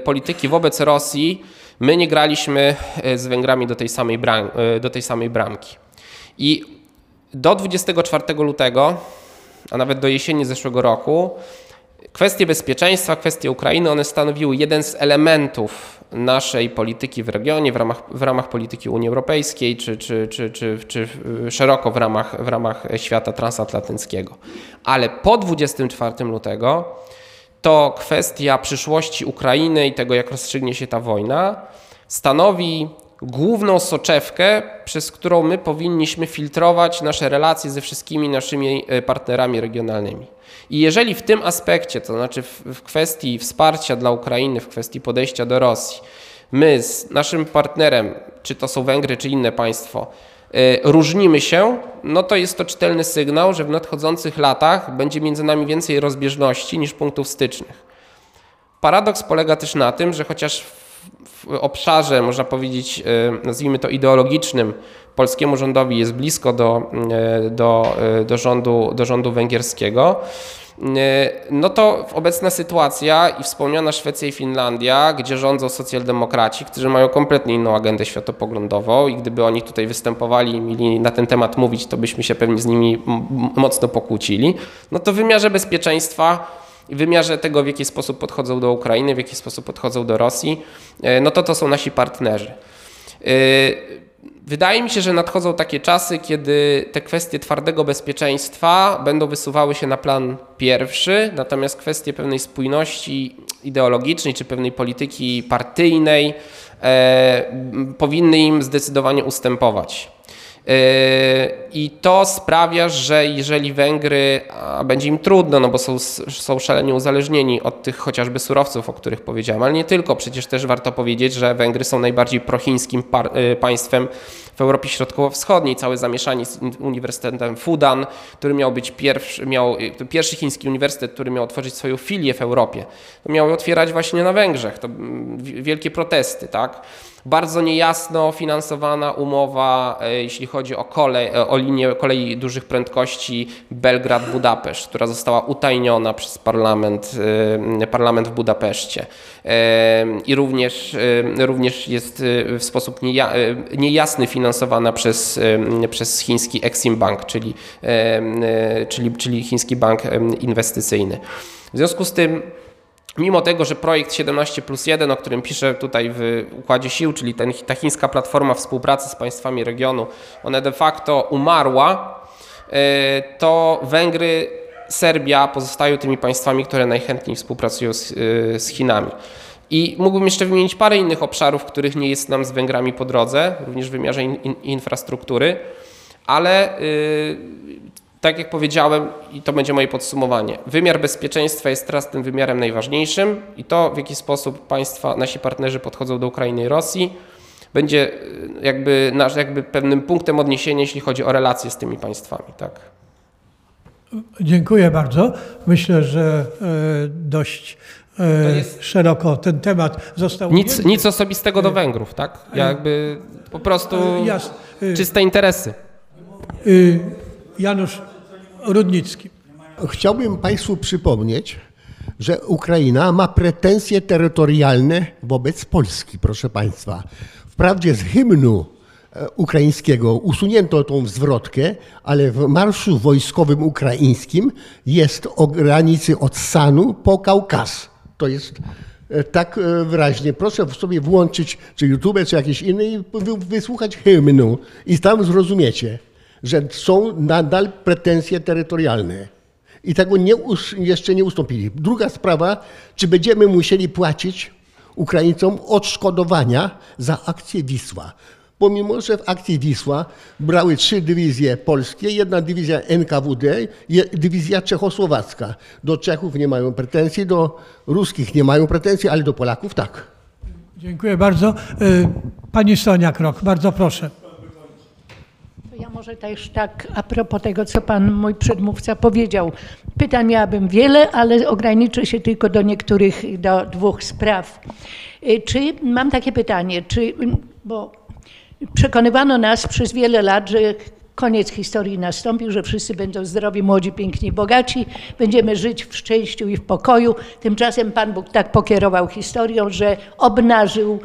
polityki wobec Rosji my nie graliśmy z Węgrami do tej samej, bram, do tej samej bramki. I do 24 lutego, a nawet do jesieni zeszłego roku, Kwestie bezpieczeństwa, kwestie Ukrainy, one stanowiły jeden z elementów naszej polityki w regionie, w ramach, w ramach polityki Unii Europejskiej, czy, czy, czy, czy, czy szeroko w ramach, w ramach świata transatlantyckiego. Ale po 24 lutego to kwestia przyszłości Ukrainy i tego, jak rozstrzygnie się ta wojna, stanowi główną soczewkę, przez którą my powinniśmy filtrować nasze relacje ze wszystkimi naszymi e, partnerami regionalnymi. I jeżeli w tym aspekcie, to znaczy w, kwestii wsparcia dla Ukrainy, w kwestii podejścia do Rosji, my z naszym partnerem, czy to są Węgry, czy inne państwo, yy, różnimy się, no to jest to czytelny sygnał, że w nadchodzących latach będzie między nami więcej rozbieżności niż punktów stycznych. Paradoks polega też na tym, że chociaż w obszarze, można powiedzieć, e, nazwijmy to ideologicznym, polskiemu rządowi jest blisko do, e, do, e, do, rządu, do rządu węgierskiego, no to obecna sytuacja i wspomniana Szwecja i Finlandia, gdzie rządzą socjaldemokraci, którzy mają kompletnie inną agendę światopoglądową i gdyby oni tutaj występowali i mieli na ten temat mówić, to byśmy się pewnie z nimi mocno pokłócili, no to w wymiarze bezpieczeństwa w wymiarze tego, w jaki sposób podchodzą do Ukrainy, w jaki sposób podchodzą do Rosji, e, no to to są nasi partnerzy. E, wydaje mi się, że nadchodzą takie czasy, kiedy te kwestie twardego bezpieczeństwa będą wysuwały się na plan pierwszy, natomiast kwestie pewnej spójności ideologicznej czy pewnej polityki partyjnej e, powinny im zdecydowanie ustępować. I to sprawia, że jeżeli Węgry, a będzie im trudno, no bo są, są szalenie uzależnieni od tych chociażby surowców, o których powiedziałem, ale nie tylko, przecież też warto powiedzieć, że Węgry są najbardziej prochińskim państwem w Europie Środkowo-Wschodniej. Całe zamieszanie z Uniwersytetem Fudan, który miał być pierwszy, miał, pierwszy chiński uniwersytet, który miał otworzyć swoją filię w Europie. Miał otwierać właśnie na Węgrzech. To wielkie protesty, tak? Bardzo niejasno finansowana umowa, e, jeśli chodzi o, kolej, e, o linię kolei dużych prędkości Belgrad-Budapeszt, która została utajniona przez parlament, e, parlament w Budapeszcie. I również, również jest w sposób niejasny finansowana przez, przez chiński Exim Bank, czyli, czyli, czyli chiński bank inwestycyjny. W związku z tym Mimo tego, że projekt 17 plus 1, o którym piszę tutaj w Układzie Sił, czyli ten, ta chińska platforma współpracy z państwami regionu, ona de facto umarła, e, to Węgry, Serbia pozostają tymi państwami, które najchętniej współpracują z, e, z Chinami. I mógłbym jeszcze wymienić parę innych obszarów, których nie jest nam z Węgrami po drodze, również w wymiarze in, in, infrastruktury, ale y, tak jak powiedziałem, i to będzie moje podsumowanie, wymiar bezpieczeństwa jest teraz tym wymiarem najważniejszym i to, w jaki sposób państwa, nasi partnerzy podchodzą do Ukrainy i Rosji, będzie e, jakby, nasz, jakby pewnym punktem odniesienia, jeśli chodzi o relacje z tymi państwami. Tak. Dziękuję bardzo. Myślę, że e, dość e, jest... szeroko ten temat został. Nic, nic osobistego do Węgrów, tak? Jakby po prostu czyste interesy. Janusz Rudnicki. Chciałbym Państwu przypomnieć, że Ukraina ma pretensje terytorialne wobec Polski, proszę Państwa. Wprawdzie z hymnu e, ukraińskiego usunięto tą zwrotkę, ale w marszu wojskowym ukraińskim jest o granicy od Sanu po Kaukaz. To jest e, tak e, wyraźnie. Proszę sobie włączyć czy YouTube, czy jakieś inne i wysłuchać hymnu i tam zrozumiecie że są nadal pretensje terytorialne. I tego nie, jeszcze nie ustąpili. Druga sprawa, czy będziemy musieli płacić Ukraińcom odszkodowania za akcję Wisła. Pomimo, że w akcji Wisła brały trzy dywizje polskie, jedna dywizja NKWD, dywizja czechosłowacka. Do Czechów nie mają pretensji, do ruskich nie mają pretensji, ale do Polaków tak. Dziękuję bardzo. Y, pani Sonia Krok, bardzo proszę. Ja może też tak a propos tego, co pan mój przedmówca powiedział. Pytań miałabym wiele, ale ograniczę się tylko do niektórych, do dwóch spraw. Y, czy mam takie pytanie, czy, bo przekonywano nas przez wiele lat, że koniec historii nastąpił, że wszyscy będą zdrowi, młodzi, piękni, bogaci, będziemy żyć w szczęściu i w pokoju. Tymczasem Pan Bóg tak pokierował historią, że obnażył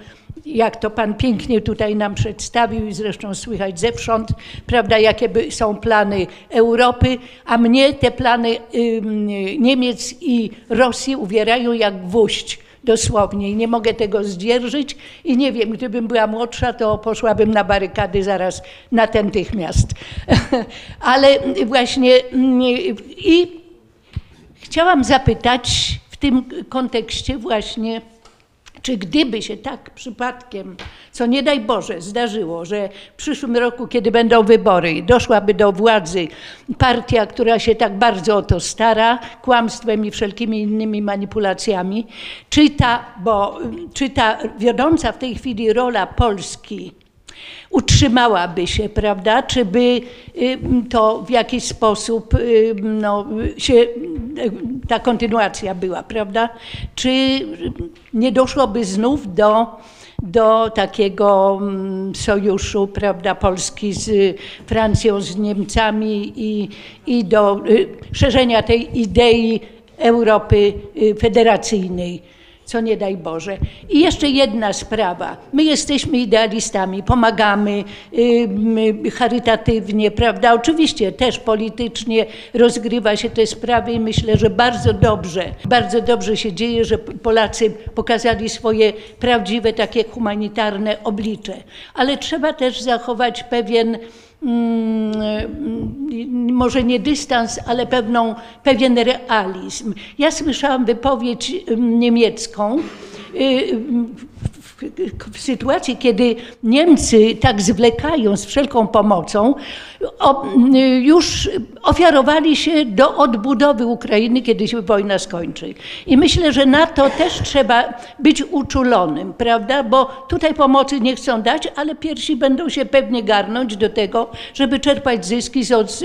jak to Pan pięknie tutaj nam przedstawił i zresztą słychać zewsząd, prawda, jakie są plany Europy, a mnie te plany Niemiec i Rosji uwierają jak gwóźdź dosłownie i nie mogę tego zdzierżyć i nie wiem, gdybym była młodsza, to poszłabym na barykady zaraz natychmiast. Ale właśnie i chciałam zapytać w tym kontekście właśnie, czy gdyby się tak przypadkiem, co nie daj Boże, zdarzyło, że w przyszłym roku, kiedy będą wybory, doszłaby do władzy partia, która się tak bardzo o to stara, kłamstwem i wszelkimi innymi manipulacjami, czy ta, bo, czy ta wiodąca w tej chwili rola Polski utrzymałaby się, prawda? Czy by y, to w jakiś sposób y, no, się, ta kontynuacja była, prawda? Czy nie doszłoby znów do, do takiego mm, sojuszu, prawda, Polski z Francją, z Niemcami i, i do y, szerzenia tej idei Europy federacyjnej co nie daj Boże. I jeszcze jedna sprawa. My jesteśmy idealistami, pomagamy yy, charytatywnie, prawda? Oczywiście też politycznie rozgrywa się te sprawy i myślę, że bardzo dobrze, bardzo dobrze się dzieje, że Polacy pokazali swoje prawdziwe, takie humanitarne oblicze. Ale trzeba też zachować pewien może nie dystans, ale pewną, pewien realizm. Ja słyszałam wypowiedź mm, niemiecką y, w sytuacji, kiedy Niemcy tak zwlekają z wszelką pomocą, o, już ofiarowali się do odbudowy Ukrainy, kiedy się wojna skończy. I myślę, że na to też trzeba być uczulonym, prawda? Bo tutaj pomocy nie chcą dać, ale pierwsi będą się pewnie garnąć do tego, żeby czerpać zyski, z od,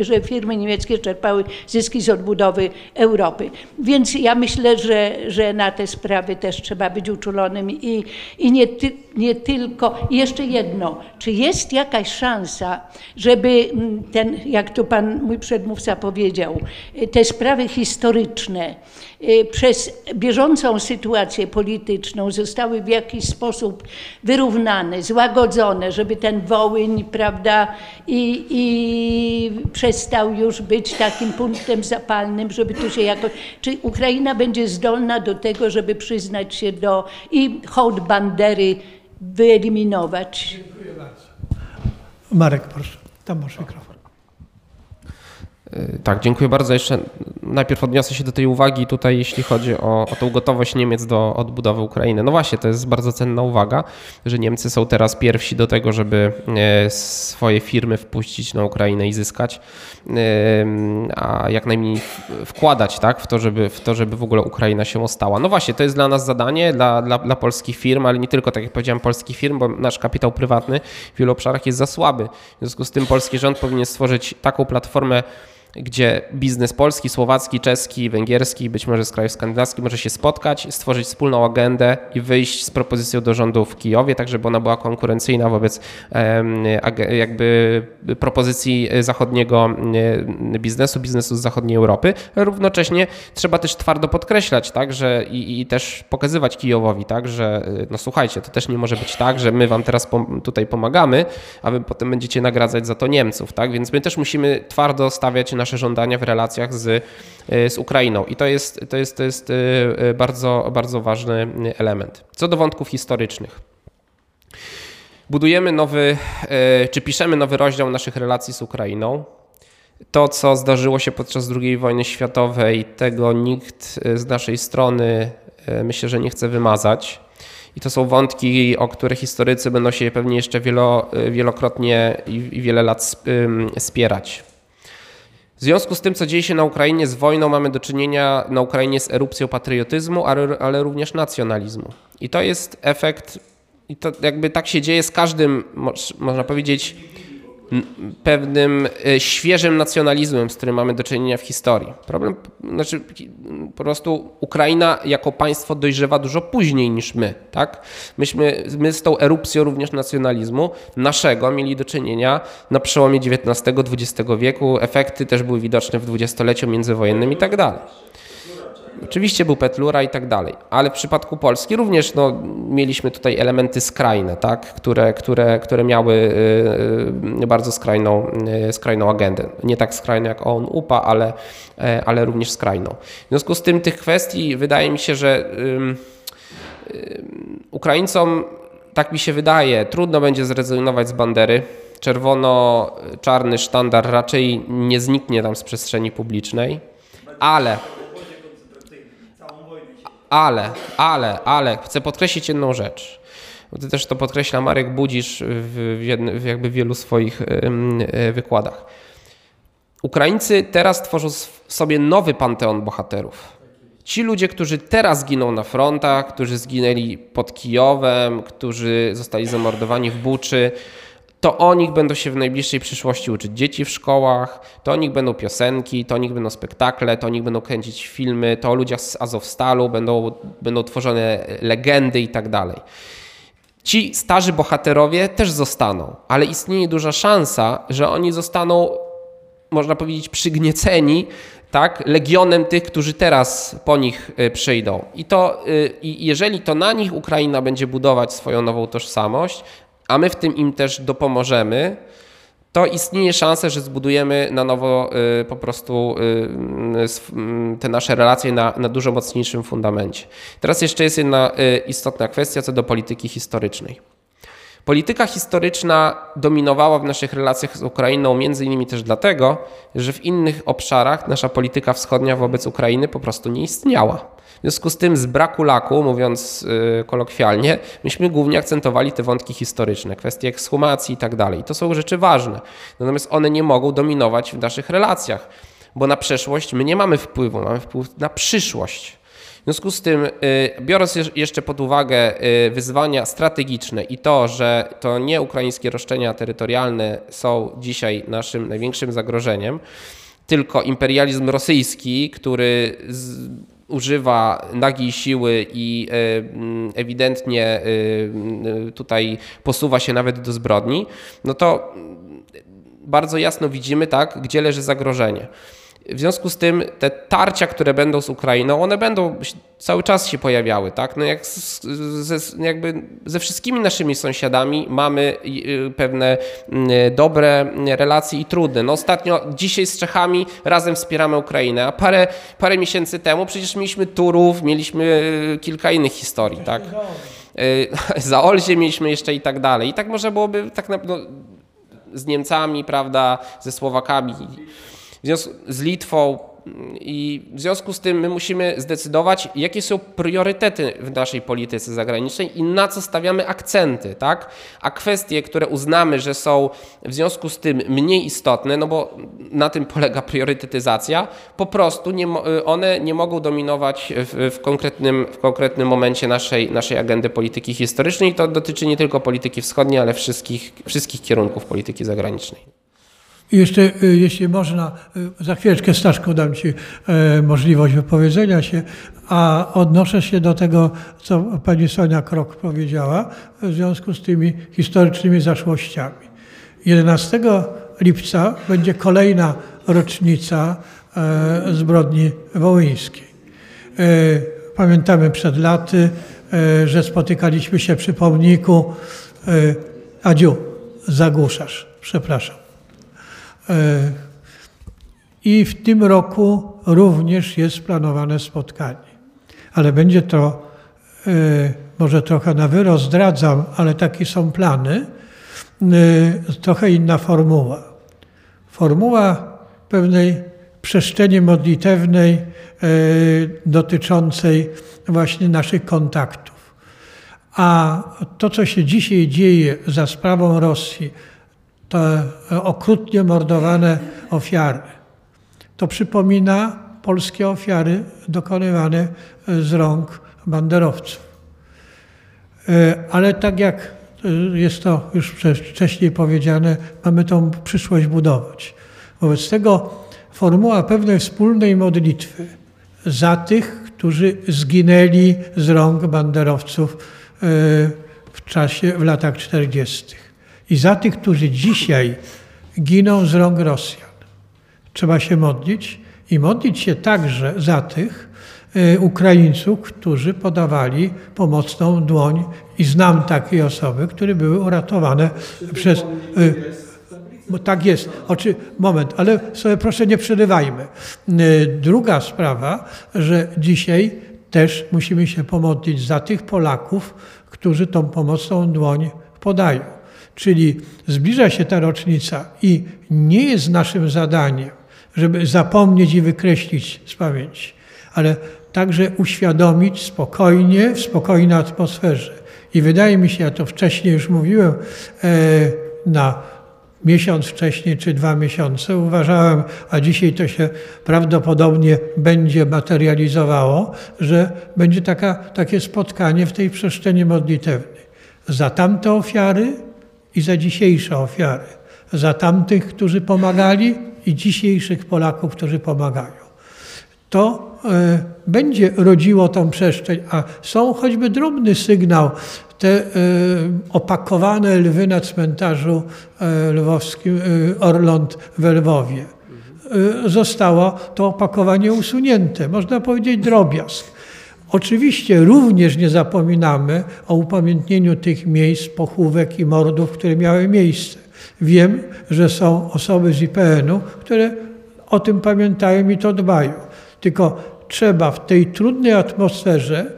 że firmy niemieckie czerpały zyski z odbudowy Europy. Więc ja myślę, że, że na te sprawy też trzeba być uczulonym i, i nie, ty, nie tylko. I jeszcze jedno, czy jest jakaś szansa, żeby ten, jak tu pan mój przedmówca powiedział, te sprawy historyczne y, przez bieżącą sytuację polityczną zostały w jakiś sposób wyrównane, złagodzone, żeby ten Wołyń, prawda, i, i przestał już być takim punktem zapalnym, żeby tu się jakoś. Czy Ukraina będzie zdolna do tego, żeby przyznać się do i hołd bandery wyeliminować? Marek, proszę. Tam masz mikrofon. Tak, dziękuję bardzo. Jeszcze najpierw odniosę się do tej uwagi tutaj, jeśli chodzi o, o tą gotowość Niemiec do odbudowy Ukrainy. No właśnie, to jest bardzo cenna uwaga, że Niemcy są teraz pierwsi do tego, żeby e, swoje firmy wpuścić na Ukrainę i zyskać, a jak najmniej wkładać tak, w, to, żeby, w to, żeby w ogóle Ukraina się ostała. No właśnie, to jest dla nas zadanie, dla, dla, dla polskich firm, ale nie tylko, tak jak powiedziałem, polskich firm, bo nasz kapitał prywatny w wielu obszarach jest za słaby. W związku z tym polski rząd powinien stworzyć taką platformę, gdzie biznes polski, słowacki, czeski, węgierski, być może z krajów skandynawskich może się spotkać, stworzyć wspólną agendę i wyjść z propozycją do rządu w Kijowie, tak żeby ona była konkurencyjna wobec jakby propozycji zachodniego biznesu, biznesu z zachodniej Europy. Równocześnie trzeba też twardo podkreślać, tak, że i, i też pokazywać Kijowowi, tak, że no słuchajcie, to też nie może być tak, że my wam teraz tutaj pomagamy, a wy potem będziecie nagradzać za to Niemców, tak, więc my też musimy twardo stawiać na nasze żądania w relacjach z, e, z Ukrainą. I to jest, to jest, to jest e, e, bardzo, bardzo ważny element. Co do wątków historycznych. Budujemy nowy, czy piszemy nowy rozdział naszych relacji z Ukrainą. To, co zdarzyło się podczas II wojny światowej, tego nikt z naszej strony myślę, że nie chce wymazać. I to są wątki, o które historycy będą się pewnie jeszcze wielo, wielokrotnie i wiele lat spierać. W związku z tym, co dzieje się na Ukrainie z wojną, mamy do czynienia na Ukrainie z erupcją patriotyzmu, ale, ale również nacjonalizmu. I to jest efekt, i to jakby tak się dzieje z każdym, można powiedzieć, pewnym e, świeżym nacjonalizmem, z którym mamy do czynienia w historii. Problem, znaczy po prostu Ukraina jako państwo dojrzewa dużo później niż my, tak? Myśmy, my z tą erupcją również nacjonalizmu naszego mieli do czynienia na przełomie XIX-XX wieku. Efekty też były widoczne w dwudziestoleciu międzywojennym i tak dalej. Oczywiście był Petlura i tak dalej, ale w przypadku Polski również no, mieliśmy tutaj elementy skrajne, tak, które, które, które miały y, y, bardzo skrajną, y, skrajną agendę. Nie tak skrajną jak on UPA, ale, ale również skrajną. W związku z tym tych kwestii wydaje mi się, że Ukraińcom, tak mi się wydaje, trudno będzie zrezygnować z bandery. Czerwono-czarny sztandar raczej nie zniknie tam z przestrzeni publicznej, ale ale, ale, ale chcę podkreślić jedną rzecz. Ty też to podkreśla Marek Budzisz w, w jakby wielu swoich e, wykładach. Ukraińcy teraz tworzą sobie nowy panteon bohaterów. Ci ludzie, którzy teraz giną na frontach, którzy zginęli pod Kijowem, którzy zostali zamordowani w Buczy, to o nich będą się w najbliższej przyszłości uczyć dzieci w szkołach, to o nich będą piosenki, to o nich będą spektakle, to o nich będą kręcić filmy, to o ludziach z Azowstalu będą, będą tworzone legendy i tak dalej. Ci starzy bohaterowie też zostaną, ale istnieje duża szansa, że oni zostaną, można powiedzieć, przygnieceni tak, legionem tych, którzy teraz po nich y, przyjdą. I to, y, jeżeli to na nich Ukraina będzie budować swoją nową tożsamość, a my w tym im też dopomożemy, to istnieje szansa, że zbudujemy na nowo y, po prostu y, y, te nasze relacje na, na dużo mocniejszym fundamencie. Teraz jeszcze jest jedna istotna kwestia co do polityki historycznej. Polityka historyczna dominowała w naszych relacjach z Ukrainą między innymi też dlatego, że w innych obszarach nasza polityka wschodnia wobec Ukrainy po prostu nie istniała. Związku z tym z braku laku, mówiąc y, kolokwialnie, myśmy głównie akcentowali te wątki historyczne, kwestie ekshumacji i tak dalej. To są rzeczy ważne. Natomiast one nie mogą dominować w naszych relacjach, bo na przeszłość my nie mamy wpływu, mamy wpływ na przyszłość. W związku z tym, y, biorąc jeszcze pod uwagę y, wyzwania strategiczne i to, że to nie ukraińskie roszczenia terytorialne są dzisiaj naszym największym zagrożeniem, tylko imperializm rosyjski, który używa nagiej siły i y, ewidentnie tutaj posuwa się nawet do zbrodni, no to bardzo jasno widzimy, tak, gdzie leży zagrożenie. W związku z tym te tarcia, które będą z Ukrainą, one będą cały czas się pojawiały, tak? No jak z, ze, jakby ze wszystkimi naszymi sąsiadami mamy y, pewne mm, dobre relacje i trudne. No ostatnio, dzisiaj z Czechami razem wspieramy Ukrainę, a parę, parę miesięcy temu przecież mieliśmy Turów, mieliśmy y, kilka innych historii, tak? Y, za Olzie mieliśmy jeszcze i tak dalej. I tak może byłoby tak na, no, z Niemcami, prawda, ze Słowakami z Litwą. I w związku z tym my musimy zdecydować, jakie są priorytety w naszej polityce zagranicznej i na co stawiamy akcenty, tak? A kwestie, które uznamy, że są w związku z tym mniej istotne, no bo na tym polega priorytetyzacja, po prostu nie, one nie mogą dominować w, w, konkretnym, w konkretnym momencie naszej, naszej agendy polityki historycznej. To dotyczy nie tylko polityki wschodniej, ale wszystkich, wszystkich kierunków polityki zagranicznej. I jeszcze, y, jeśli można, y, za chwileczkę Staszku dam Ci e, możliwość wypowiedzenia się, a odnoszę się do tego, co pani Sonia Krok powiedziała w związku z tymi historycznymi zaszłościami. 11 lipca będzie kolejna rocznica e, zbrodni wołyńskiej. E, pamiętamy przed laty, że spotykaliśmy się przy pomniku Adziu, zagłuszasz, przepraszam. E, I w tym roku również jest planowane spotkanie. Ale będzie to, e, może trochę na wyrost zdradzam, ale takie są plany, e, trochę inna formuła. Formuła pewnej przestrzeni modlitewnej dotyczącej właśnie naszych kontaktów. A to, co się dzisiaj dzieje za sprawą Rosji, te okrutnie mordowane ofiary. To przypomina polskie ofiary dokonywane z rąk banderowców. E, ale tak jak jest to już wcześniej powiedziane, mamy tą przyszłość budować. Wobec tego formuła pewnej wspólnej modlitwy za tych, którzy zginęli z rąk banderowców e, w czasie, w latach 40 i za tych, którzy dzisiaj giną z rąk Rosjan. Trzeba się modlić i modlić się także za tych y, Ukraińców, którzy podawali pomocną dłoń i znam takie osoby, które były uratowane przez... Y, tak jest. Oczy, moment, ale sobie proszę nie przerywajmy. Y, druga sprawa, że dzisiaj też musimy się pomodlić za tych Polaków, którzy tą pomocną dłoń podają. Czyli zbliża się ta rocznica i nie jest naszym zadaniem, żeby zapomnieć i wykreślić z pamięci, ale także uświadomić spokojnie, w spokojnej atmosferze. I wydaje mi się, ja to wcześniej już mówiłem, e, na miesiąc wcześniej czy dwa miesiące uważałem, a dzisiaj to się prawdopodobnie będzie materializowało, że będzie taka, takie spotkanie w tej przestrzeni modlitewnej. Za tamte ofiary i za dzisiejsze ofiary, za tamtych, którzy pomagali i dzisiejszych Polaków, którzy pomagają. To e, będzie rodziło tą przestrzeń, a są choćby drobny sygnał, te e, opakowane lwy na cmentarzu e, lwowskim Orląt w Lwowie. Zostało to opakowanie usunięte, można powiedzieć drobiazg. Oczywiście również nie zapominamy o upamiętnieniu tych miejsc, pochówek i mordów, które miały miejsce. Wiem, że są osoby z IPN-u, które o tym pamiętają i to dbają. Tylko trzeba w tej trudnej atmosferze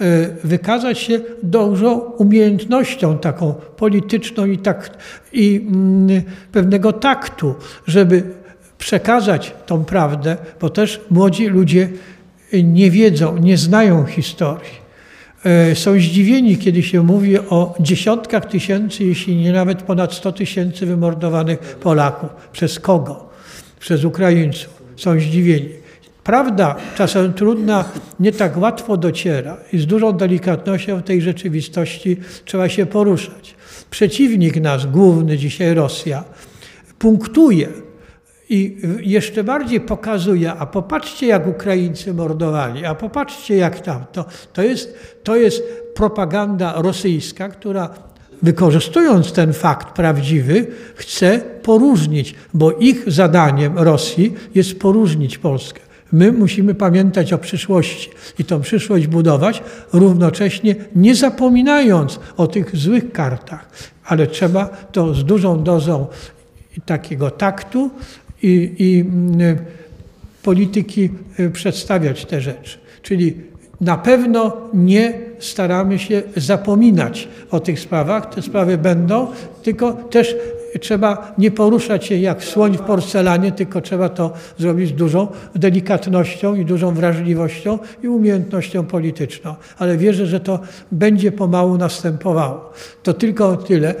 e, wykazać się dużą umiejętnością taką polityczną i, tak, i mm, pewnego taktu, żeby przekazać tą prawdę, bo też młodzi ludzie nie wiedzą, nie znają historii. E, Są zdziwieni, kiedy się mówi o dziesiątkach tysięcy, jeśli nie nawet ponad 100 tysięcy wymordowanych Polaków. Przez kogo? Przez Ukraińców. Są zdziwieni. Prawda czasem trudna, nie tak łatwo dociera i z dużą delikatnością w tej rzeczywistości trzeba się poruszać. Przeciwnik nasz, główny dzisiaj Rosja, punktuje i jeszcze bardziej pokazuje, a popatrzcie jak Ukraińcy mordowali, a popatrzcie jak tam. To, to, jest, to jest propaganda rosyjska, która wykorzystując ten fakt prawdziwy, chce poróżnić, bo ich zadaniem Rosji jest poróżnić Polskę. My musimy pamiętać o przyszłości i tą przyszłość budować, równocześnie nie zapominając o tych złych kartach, ale trzeba to z dużą dozą takiego taktu i, i mm, polityki y, przedstawiać te rzeczy. Czyli na pewno nie staramy się zapominać o tych sprawach. Te sprawy będą, tylko też trzeba nie poruszać się jak słoń w porcelanie, tylko trzeba to zrobić z dużą delikatnością i dużą wrażliwością i umiejętnością polityczną. Ale wierzę, że to będzie pomału następowało. To tylko tyle.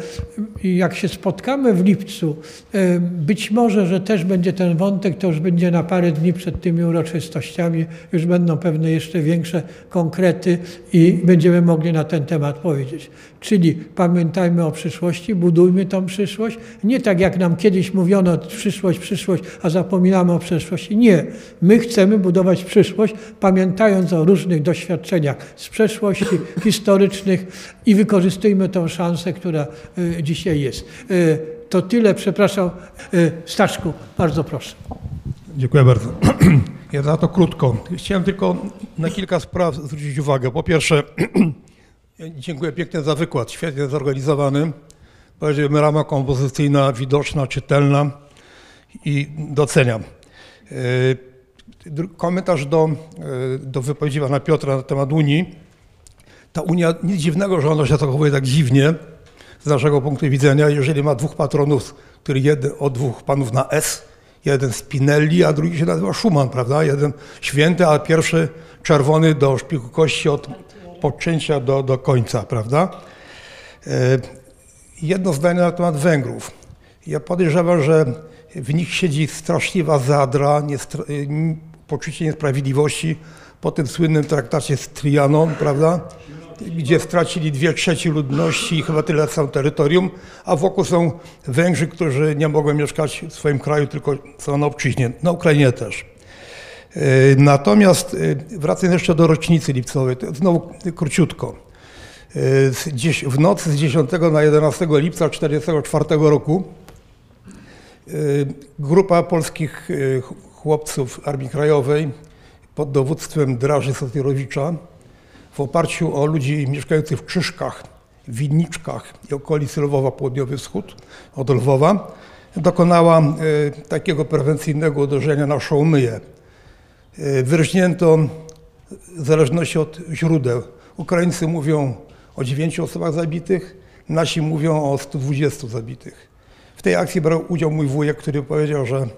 Jak się spotkamy w lipcu, e, być może, że też będzie ten wątek, to już będzie na parę dni przed tymi uroczystościami, już będą pewne jeszcze większe konkrety i będziemy mogli na ten temat powiedzieć. Czyli pamiętajmy o przyszłości, budujmy tą przyszłość. Nie tak jak nam kiedyś mówiono, przyszłość, przyszłość, a zapominamy o przeszłości. Nie. My chcemy budować przyszłość, pamiętając o różnych doświadczeniach z przeszłości historycznych i wykorzystujmy tą szansę, która y, dzisiaj jest. Y, To tyle, przepraszam. Y, Staszku, bardzo proszę. Dziękuję bardzo. Ja za to krótko. Chciałem tylko na kilka spraw zwrócić uwagę. Po pierwsze, dziękuję pięknie za wykład, świetnie zorganizowany. Powiedziałbym rama kompozycyjna, widoczna, czytelna i doceniam. E, Komentarz do, e, do wypowiedzi pana Piotra na temat Unii. Ta Unia, nic dziwnego, że ona się zachowuje tak dziwnie z naszego punktu widzenia, jeżeli ma dwóch patronów, który jeden od dwóch panów na S, jeden Spinelli, a drugi się nazywa Schumann, prawda? Jeden święty, a pierwszy czerwony do szpiku kości od poczęcia do, do końca, prawda? E, Jedno zdanie na temat Węgrów. Ja podejrzewam, że w nich siedzi straszliwa zadra, poczucie niesprawiedliwości po tym słynnym traktacie z Trianon, prawda? Gdzie stracili dwie trzecie ludności i chyba tyle samo terytorium, a wokół są Węgrzy, którzy nie mogą mieszkać w swoim kraju, tylko są na obczyźnie, na Ukrainie też. E, Natomiast e, wracając jeszcze do rocznicy lipcowej, znowu króciutko. E, w nocy z 10 na 11 lipca 1944 roku grupa polskich ch- chłopców Armii Krajowej pod dowództwem Draży Sotyrowicza w oparciu o ludzi mieszkających w Krzyżkach, Winniczkach i okolicy Lwowa Południowy Wschód od Lwowa dokonała takiego prewencyjnego uderzenia na Szołmyję. E, Wyrżnięto w zależności od źródeł. Ukraińcy mówią o 9 osobach zabitych, nasi mówią o 120 zabitych. W tej akcji brał udział mój wujek, który powiedział, że e,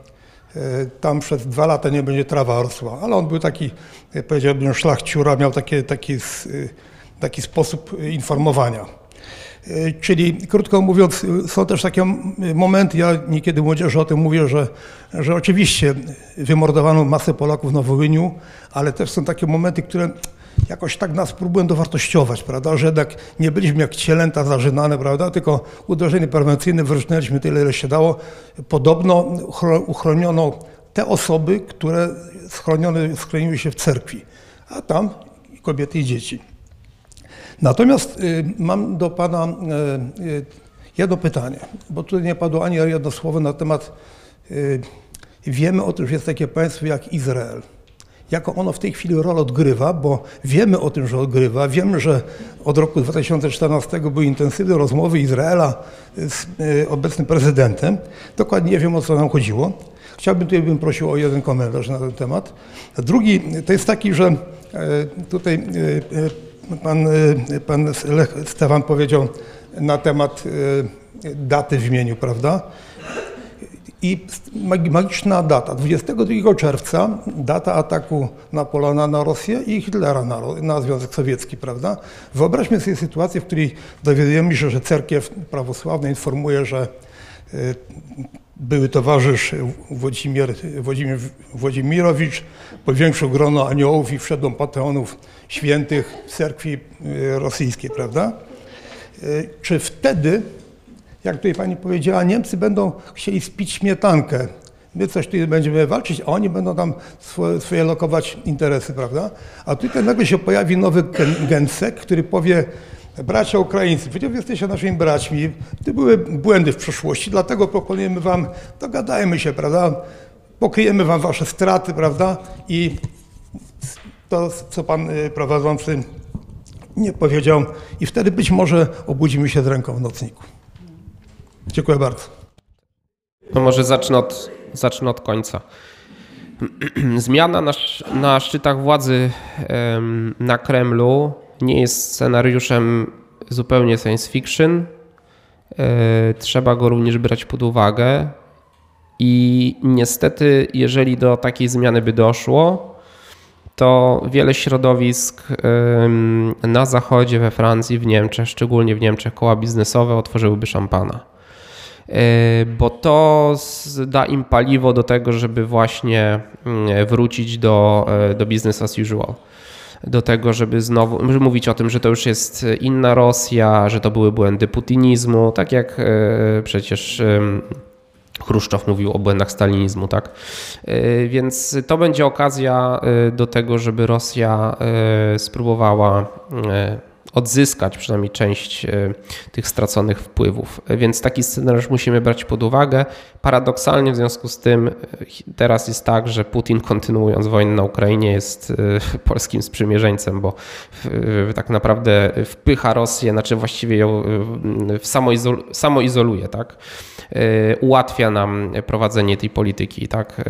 tam przez dwa lata nie będzie trawa rosła, ale on był taki, e, powiedziałbym, szlachciura, miał takie, taki, taki sposób informowania. E, Czyli krótko mówiąc, są też takie momenty, ja niekiedy młodzieży o tym mówię, że, że oczywiście wymordowano masę Polaków na Wołyniu, ale też są takie momenty, które jakoś tak nas próbują dowartościować, prawda, że jednak nie byliśmy jak cielęta zażynane, prawda, tylko uderzenie prewencyjne wyrżnęliśmy tyle, ile się dało. Podobno uchro- uchroniono te osoby, które schroniły się w cerkwi, a tam kobiety i dzieci. Natomiast y, mam do Pana y, y, jedno pytanie, bo tutaj nie padło ani jedno słowo na temat, wiemy o tym, że jest takie państwo jak Izrael. Jaką ono w tej chwili rolę odgrywa, bo wiemy o tym, że odgrywa. Wiemy, że od roku 2014 były intensywne rozmowy Izraela z obecnym prezydentem. Dokładnie nie wiem, o co nam chodziło. Chciałbym tutaj bym prosił o jeden komentarz na ten temat. Drugi to jest taki, że tutaj pan, e, pan Lech Stefan powiedział na temat e, daty w imieniu, prawda? I mag- magiczna data, 22 czerwca, data ataku Napoleona na Rosję i Hitlera na, na Związek Sowiecki, prawda? Wyobraźmy sobie sytuację, w której dowiadujemy się, że cerkiew prawosławna informuje, że y, były towarzysz Włodzimir, Włodzimir Włodzimirowicz powiększył grono aniołów i wszedł do panteonów świętych cerkwi y, rosyjskiej, prawda? Y, Czy wtedy, jak tutaj pani powiedziała, Niemcy będą chcieli spić śmietankę, my coś tutaj będziemy walczyć, a oni będą tam swoje, swoje lokować interesy, prawda? A tutaj nagle się pojawi nowy gen- gensek, który powie, bracia Ukraińcy, przecież jesteście naszymi braćmi, to były błędy w przeszłości, dlatego proponujemy wam, dogadajmy się, prawda? Pokryjemy wam wasze straty, prawda? I to, co pan y, prowadzący nie powiedział, i wtedy być może obudzimy się z ręką w nocniku. Dziękuję bardzo. No może zacznę od, zacznę od końca. Zmiana na, na szczytach władzy na Kremlu nie jest scenariuszem zupełnie science fiction. E, Trzeba go również brać pod uwagę. I niestety, jeżeli do takiej zmiany by doszło, to wiele środowisk na Zachodzie, we Francji, w Niemczech, szczególnie w Niemczech, koła biznesowe otworzyłyby szampana. E, bo to da im paliwo do tego, żeby właśnie mm, wrócić do, e, do business as usual. Do tego, żeby znowu żeby mówić o tym, że to już jest inna Rosja, że to były błędy putinizmu, tak jak e, przecież Chruszczow mówił o błędach stalinizmu, tak? E, Więc to będzie okazja e, do tego, żeby Rosja e, spróbowała e, odzyskać przynajmniej część e, tych straconych wpływów. E, Więc taki scenariusz musimy brać pod uwagę. Paradoksalnie w związku z tym e, teraz jest tak, że Putin kontynuując wojnę na Ukrainie jest polskim sprzymierzeńcem, bo tak naprawdę wpycha Rosję, znaczy właściwie ją samoizoluje, tak? Ułatwia nam prowadzenie tej polityki tak?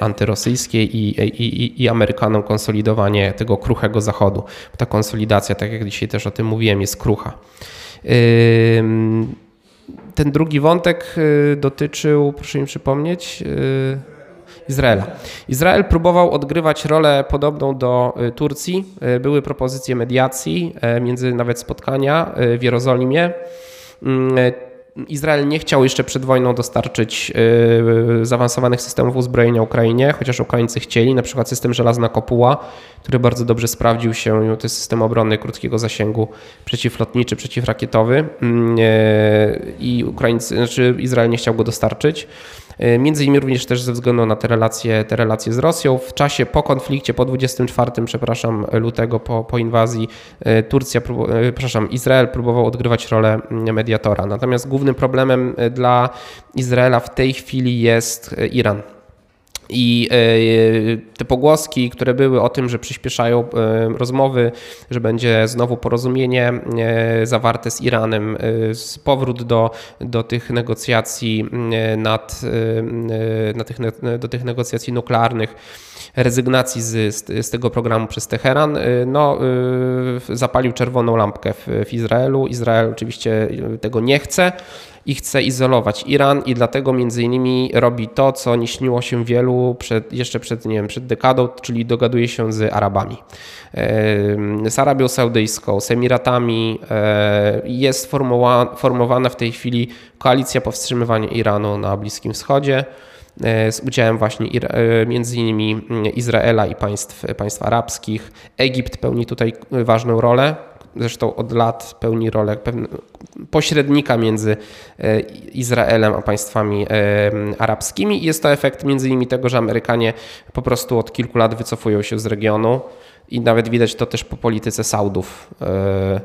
antyrosyjskiej i, i, i Amerykanom konsolidowanie tego kruchego Zachodu. Ta konsolidacja, tak jak dzisiaj też o tym mówiłem, jest krucha. Ten drugi wątek y, dotyczył, proszę mi przypomnieć, y, Izraela. Izrael próbował odgrywać rolę podobną do y, Turcji. Były propozycje mediacji, między nawet spotkania w Jerozolimie. Izrael nie chciał jeszcze przed wojną dostarczyć y, zaawansowanych systemów uzbrojenia Ukrainie, chociaż Ukraińcy chcieli, na przykład system żelazna kopuła, który bardzo dobrze sprawdził się, to jest system obrony krótkiego zasięgu przeciwlotniczy, przeciwrakietowy mm, y, i Ukraińcy, znaczy Izrael nie chciał go dostarczyć. Y, Między innymi również też ze względu na te relacje, te relacje z Rosją. W czasie po konflikcie, po 24, przepraszam, lutego, po, po inwazji, y, Turcja, y, przepraszam, Izrael próbował odgrywać rolę mm, mediatora. Natomiast głównym problemem dla Izraela w tej chwili jest Iran. I e, te pogłoski, które były o tym, że przyspieszają e, rozmowy, że będzie znowu porozumienie e, zawarte z Iranem, powrót do, do tych negocjacji nad, na tych, do tych negocjacji nuklearnych, rezygnacji z, z, z tego programu przez Teheran, e, no, e, zapalił czerwoną lampkę w, w Izraelu. Izrael oczywiście tego nie chce i chce izolować Iran i dlatego między innymi robi to, co nie śniło się wielu przed, jeszcze przed, nie wiem, przed dekadą, czyli dogaduje się z Arabami. E, Z Arabią Saudyjską, z Emiratami jest formuła, formowana w tej chwili koalicja powstrzymywania Iranu na Bliskim Wschodzie z udziałem właśnie e, między innymi mm, Izraela i państw, państw arabskich. Egipt pełni tutaj ważną rolę. Zresztą od lat pełni rolę pośrednika między e, Izraelem a państwami e, arabskimi. Jest to efekt między innymi tego, że Amerykanie po prostu od kilku lat wycofują się z regionu i nawet widać to też po polityce Saudów. E,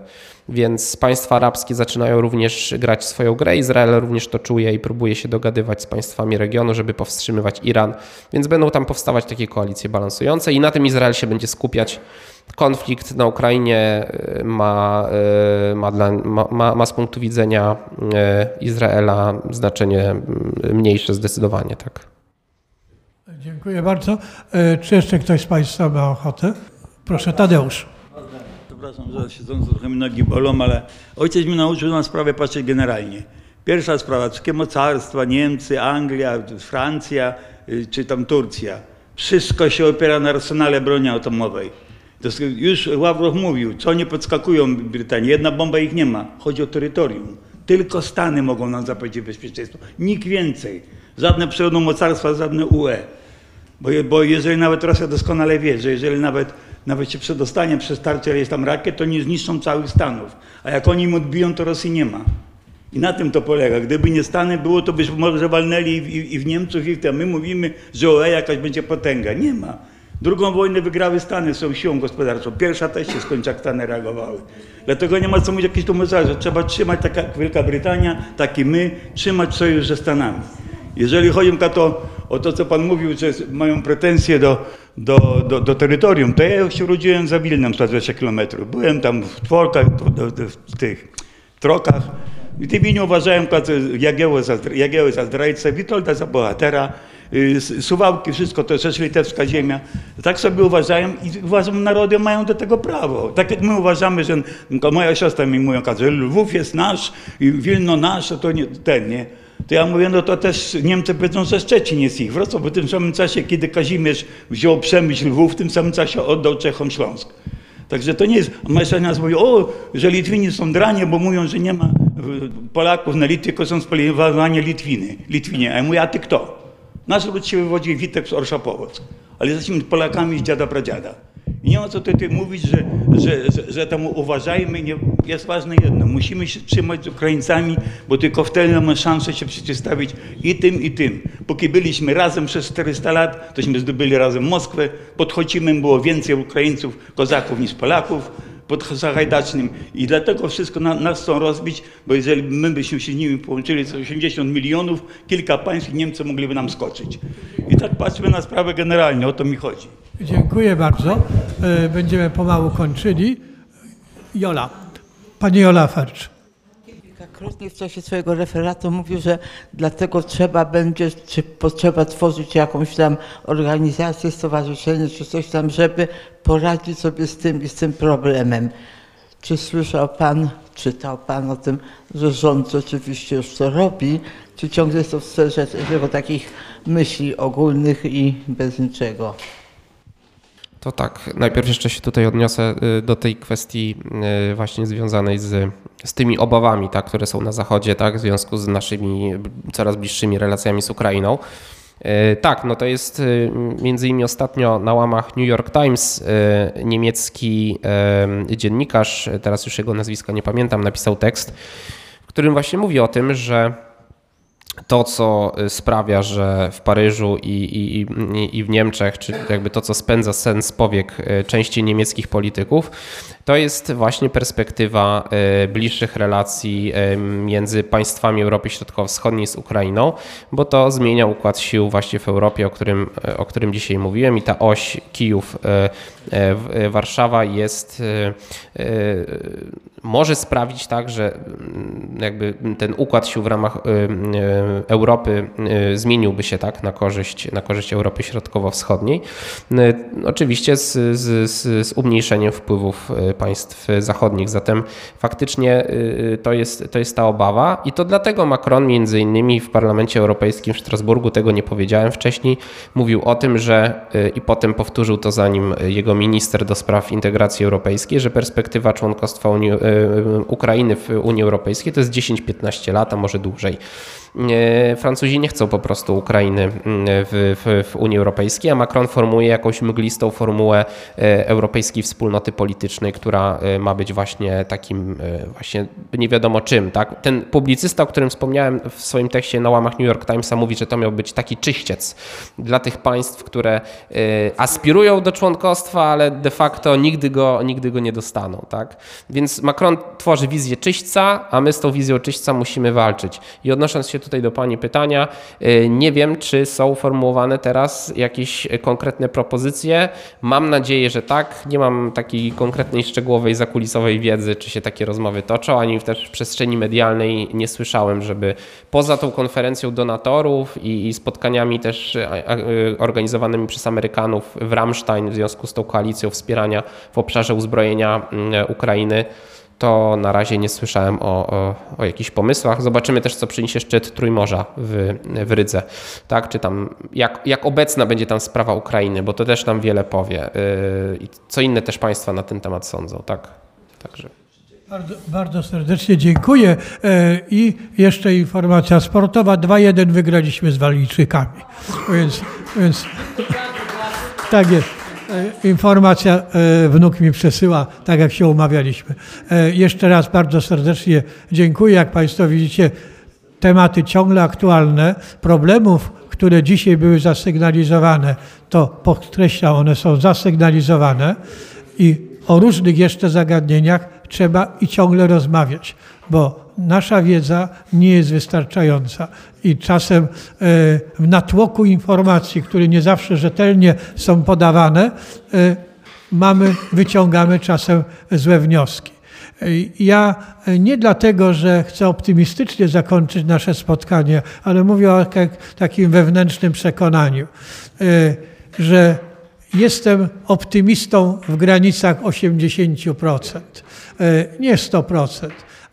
Więc państwa arabskie zaczynają również grać swoją grę. Izrael również to czuje i próbuje się dogadywać z państwami regionu, żeby powstrzymywać Iran. Więc będą tam powstawać takie koalicje balansujące i na tym Izrael się będzie skupiać. Konflikt na Ukrainie e, ma, e, ma, dla, ma, ma, z punktu widzenia Izraela znaczenie mniejsze zdecydowanie. Tak. Dziękuję bardzo. Czy jeszcze ktoś z Państwa ma ochotę? Proszę, Tadeusz. Przepraszam, że siedząc trochę nogi bolą, ale ojciec mi nauczył na sprawę patrzeć generalnie. Pierwsza sprawa, wszystkie mocarstwa, Niemcy, Anglia, Francja y, czy tam Turcja. Wszystko się opiera na arsenale broni atomowej. Już Ławrow mówił, co nie podskakują Brytanii. Jedna bomba ich nie ma. Chodzi o terytorium. Tylko Stany mogą nam zapewnić bezpieczeństwo. Nikt więcej. Żadne pseudomocarstwa, żadne UE. Bo, bo jeżeli nawet Rosja doskonale wie, że jeżeli nawet, nawet się przedostanie przez tarczę jest tam rakiet, to nie zniszczą całych Stanów. A jak oni im odbiją, to Rosji nie ma. I na tym to polega. Gdyby nie Stany było, to byśmy może walnęli i, i, i w Niemców, i w tym. My mówimy, że OE jakaś będzie potęga. Nie ma. Drugą wojnę wygrały Stany, są siłą gospodarczą. Pierwsza też się skończy, jak Stany reagowały. Dlatego nie ma co mówić jakichś tu że Trzeba trzymać, tak jak Wielka Brytania, tak i my, trzymać sojusz ze Stanami. Jeżeli chodzi na to, o to, co Pan mówił, że mają pretensje do, do, do, do terytorium, to ja się urodziłem za Wilnem, 120 kilometrów. Byłem tam w Tworkach, w, tych Trokach. I ty Winiu uważałem Jagiełę za, Jagiełę za zdrajcę, Witolda za bohatera, y, Suwałki, wszystko to jest litewska ziemia. Tak sobie uważałem i uważam, narody mają do tego prawo. Tak jak my uważamy, że moja siostra mi mówią, że Lwów jest nasz Wilno nasze, to nie, ten, nie. To ja mówię, no to też Niemcy powiedzą, że Szczecin jest ich. Wrocław w tym samym czasie, kiedy Kazimierz wziął Przemyśl Lwów, w tym samym czasie oddał Czechom Śląsk. Także to nie jest, jeszcze nas mówi, o, że Litwini są dranie, bo mówią, że nie ma Polaków na Litwie, tylko są spaliwani Litwiny, Litwinie. A ja mówię, a ty kto? Nasz lud się wywodzi Witek z Orszapowoc, ale jesteśmy Polakami z dziada pradziada. Nie ma co tutaj mówić, że, że, że, że tam uważajmy, nie, jest ważne jedno, musimy się trzymać z Ukraińcami, bo tylko wtedy mamy szansę się przeciwstawić i tym, i tym. Póki byliśmy razem przez 400 lat, tośmy zdobyli razem Moskwę, pod Chocimem było więcej Ukraińców, kozaków niż Polaków, pod Zahajdacznym i dlatego wszystko na, nas chcą rozbić, bo jeżeli my byśmy się z nimi połączyli, to 80 milionów, kilka państw Niemcy mogliby nam skoczyć. I tak patrzmy na sprawę generalnie, o to mi chodzi. Dziękuję bardzo. E, Będziemy pomału kończyli. Jola. Pani Jola Fercz. Kilkakrotnie w czasie swojego referatu mówił, że dlatego trzeba będzie, czy potrzeba tworzyć jakąś tam organizację, stowarzyszenie, czy coś tam, żeby poradzić sobie z tym i z tym problemem. Czy słyszał Pan, czytał Pan o tym, że rząd oczywiście już to robi, czy ciągle jest to w sferze takich myśli ogólnych i bez niczego? To tak, najpierw jeszcze się tutaj odniosę y, do tej kwestii y, właśnie związanej z, z tymi obawami, tak, które są na Zachodzie, tak, w związku z naszymi coraz bliższymi relacjami z Ukrainą. Y, Tak, no to jest między innymi ostatnio na łamach New York Times niemiecki dziennikarz, teraz już jego nazwiska nie pamiętam, napisał tekst, w którym właśnie mówi o tym, że to, co y, sprawia, że w Paryżu i, i, i- w Niemczech, czy jakby to, co spędza sens powiek y, części niemieckich polityków, to jest właśnie perspektywa y, bliższych relacji między państwami Europy Środkowo-Wschodniej z Ukrainą, bo to zmienia układ sił właśnie w Europie, o którym, o którym dzisiaj mówiłem i ta oś Kijów y, y, w- Warszawa jest może sprawić tak, że mm, jakby ten układ sił w ramach y, y, Europy y, zmieniłby się tak na korzyść, na korzyść Europy Środkowo-Wschodniej. Oczywiście z, z, z, umniejszeniem wpływów państw zachodnich. Zatem faktycznie to jest, to jest ta obawa i to dlatego Macron między innymi w Parlamencie Europejskim w Strasburgu, tego nie powiedziałem wcześniej, mówił o tym, że i potem powtórzył to za nim jego minister do spraw integracji europejskiej, że perspektywa członkostwa Unii, Ukrainy w Unii Europejskiej to jest 10-15 lat, a może dłużej. E, Francuzi nie chcą po prostu Ukrainy mm, w, w, w Unii Europejskiej, a Macron formuje jakąś mglistą formułę e, europejskiej wspólnoty politycznej, która e, ma być właśnie takim e, właśnie nie wiadomo czym. Tak? Ten publicysta, o którym wspomniałem w swoim tekście na łamach New York Timesa mówi, że to miał być taki czyściec dla tych państw, które e, aspirują do członkostwa, ale de facto nigdy go, nigdy go nie dostaną. Tak? Więc Macron tworzy wizję czyśćca, a my z tą wizją czyśćca musimy walczyć. I odnosząc się tutaj do Pani pytania, y, nie wiem, czy są formułowane teraz jakieś konkretne propozycje. Mam nadzieję, że tak. Nie mam takiej konkretnej, szczegółowej, zakulisowej wiedzy, czy się takie rozmowy toczą, ani też w przestrzeni medialnej nie słyszałem, żeby poza tą konferencją donatorów i, i spotkaniami też y, y, organizowanymi przez Amerykanów w Ramstein w związku z tą koalicją wspierania w obszarze uzbrojenia mm, Ukrainy, to na razie nie słyszałem o, o, o jakichś pomysłach. Zobaczymy też, co przyniesie szczyt Trójmorza w, w Rydze. Tak? Czy tam, jak, jak obecna będzie tam sprawa Ukrainy, bo to też tam wiele powie. Yy, I co inne też państwa na ten temat sądzą. Tak? Także. Bardzo, bardzo serdecznie dziękuję. E, I jeszcze informacja sportowa. 2-1 wygraliśmy z Walijczykami. Więc, więc tak jest. E, Informacja e, wnuk mi przesyła, tak jak się umawialiśmy. E, Jeszcze raz bardzo serdecznie dziękuję. Jak Państwo widzicie, tematy ciągle aktualne, problemów, które dzisiaj były zasygnalizowane, to podkreślam, one są zasygnalizowane i o różnych jeszcze zagadnieniach trzeba i ciągle rozmawiać, bo nasza wiedza nie jest wystarczająca i czasem e, w natłoku informacji, które nie zawsze rzetelnie są podawane, e, mamy, wyciągamy czasem złe wnioski. E, Ja nie dlatego, że chcę optymistycznie zakończyć nasze spotkanie, ale mówię o jak- takim wewnętrznym przekonaniu, że jestem optymistą w granicach 80%, e, nie 100%.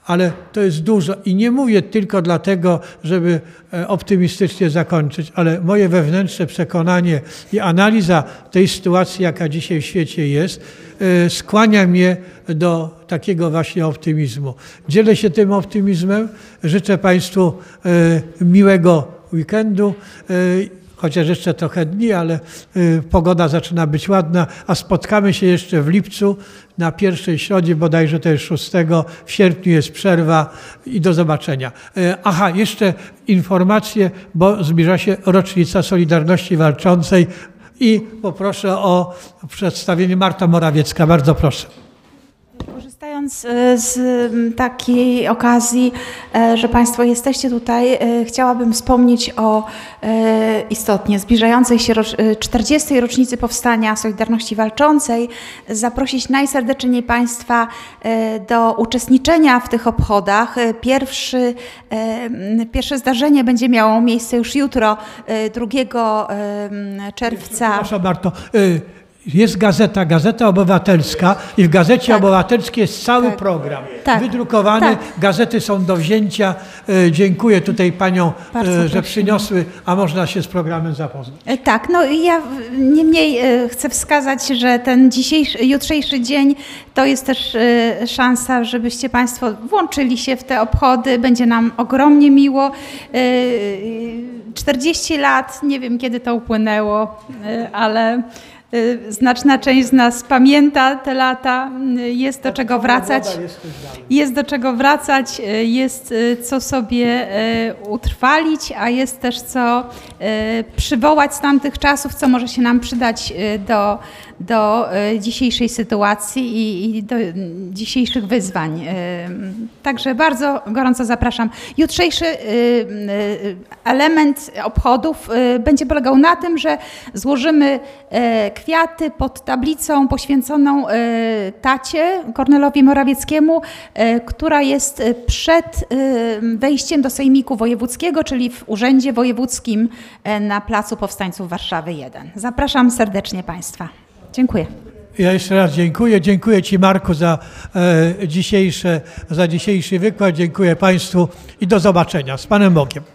Ale to jest dużo i nie mówię tylko dlatego, żeby e, optymistycznie zakończyć, ale moje wewnętrzne przekonanie i analiza tej sytuacji, jaka dzisiaj w świecie jest, e, skłania mnie do takiego właśnie optymizmu. Dzielę się tym optymizmem. Życzę Państwu e, miłego weekendu. Chociaż jeszcze trochę dni, ale e, pogoda zaczyna być ładna, a spotkamy się jeszcze w lipcu na pierwszej środzie, bodajże to jest 6, w sierpniu jest przerwa i do zobaczenia. E, Aha, jeszcze informacje, bo zbliża się rocznica Solidarności Walczącej i poproszę o przedstawienie Marta Morawiecka. Bardzo proszę. Korzystając e, z takiej okazji, e, że Państwo jesteście tutaj, e, chciałabym wspomnieć o istotnie zbliżającej się rocz- e, 40. rocznicy powstania Solidarności Walczącej, zaprosić najserdeczniej Państwa do uczestniczenia w tych obchodach. Pierwszy, pierwsze zdarzenie będzie miało miejsce już jutro, e, 2 e, m, czerwca. Przepraszam Marto. Jest gazeta, Gazeta Obywatelska i w Gazecie Tak. Obywatelskiej jest cały program Tak. wydrukowany. Tak. Gazety są do wzięcia. Y, Dziękuję tutaj paniom, Bardzo y, że prosimy. przyniosły, a można się z programem zapoznać. E, Tak, no i ja niemniej e, chcę wskazać, że ten dzisiejszy, jutrzejszy dzień to jest też e, szansa, żebyście Państwo włączyli się w te obchody. Będzie nam ogromnie miło. E, e, 40 lat, nie wiem kiedy to upłynęło, e, ale e, znaczna część z nas pamięta te lata. E, Jest do czego wracać. Jest do czego wracać, jest co sobie utrwalić, a jest też co przywołać z tamtych czasów, co może się nam przydać do, do e, dzisiejszej sytuacji i, i do dzisiejszych wyzwań. E, Także bardzo gorąco zapraszam. Jutrzejszy e, element obchodów będzie polegał na tym, że złożymy kwiaty pod tablicą poświęconą tacie Kornelowi Morawieckiemu, która jest przed wejściem do Sejmiku Wojewódzkiego, czyli w Urzędzie Wojewódzkim na Placu Powstańców Warszawy 1. Zapraszam serdecznie Państwa. Dziękuję. Ja jeszcze raz dziękuję. Dziękuję Ci Marku za, e, dzisiejsze, za dzisiejszy wykład. Dziękuję Państwu i do zobaczenia. Z Panem Bogiem.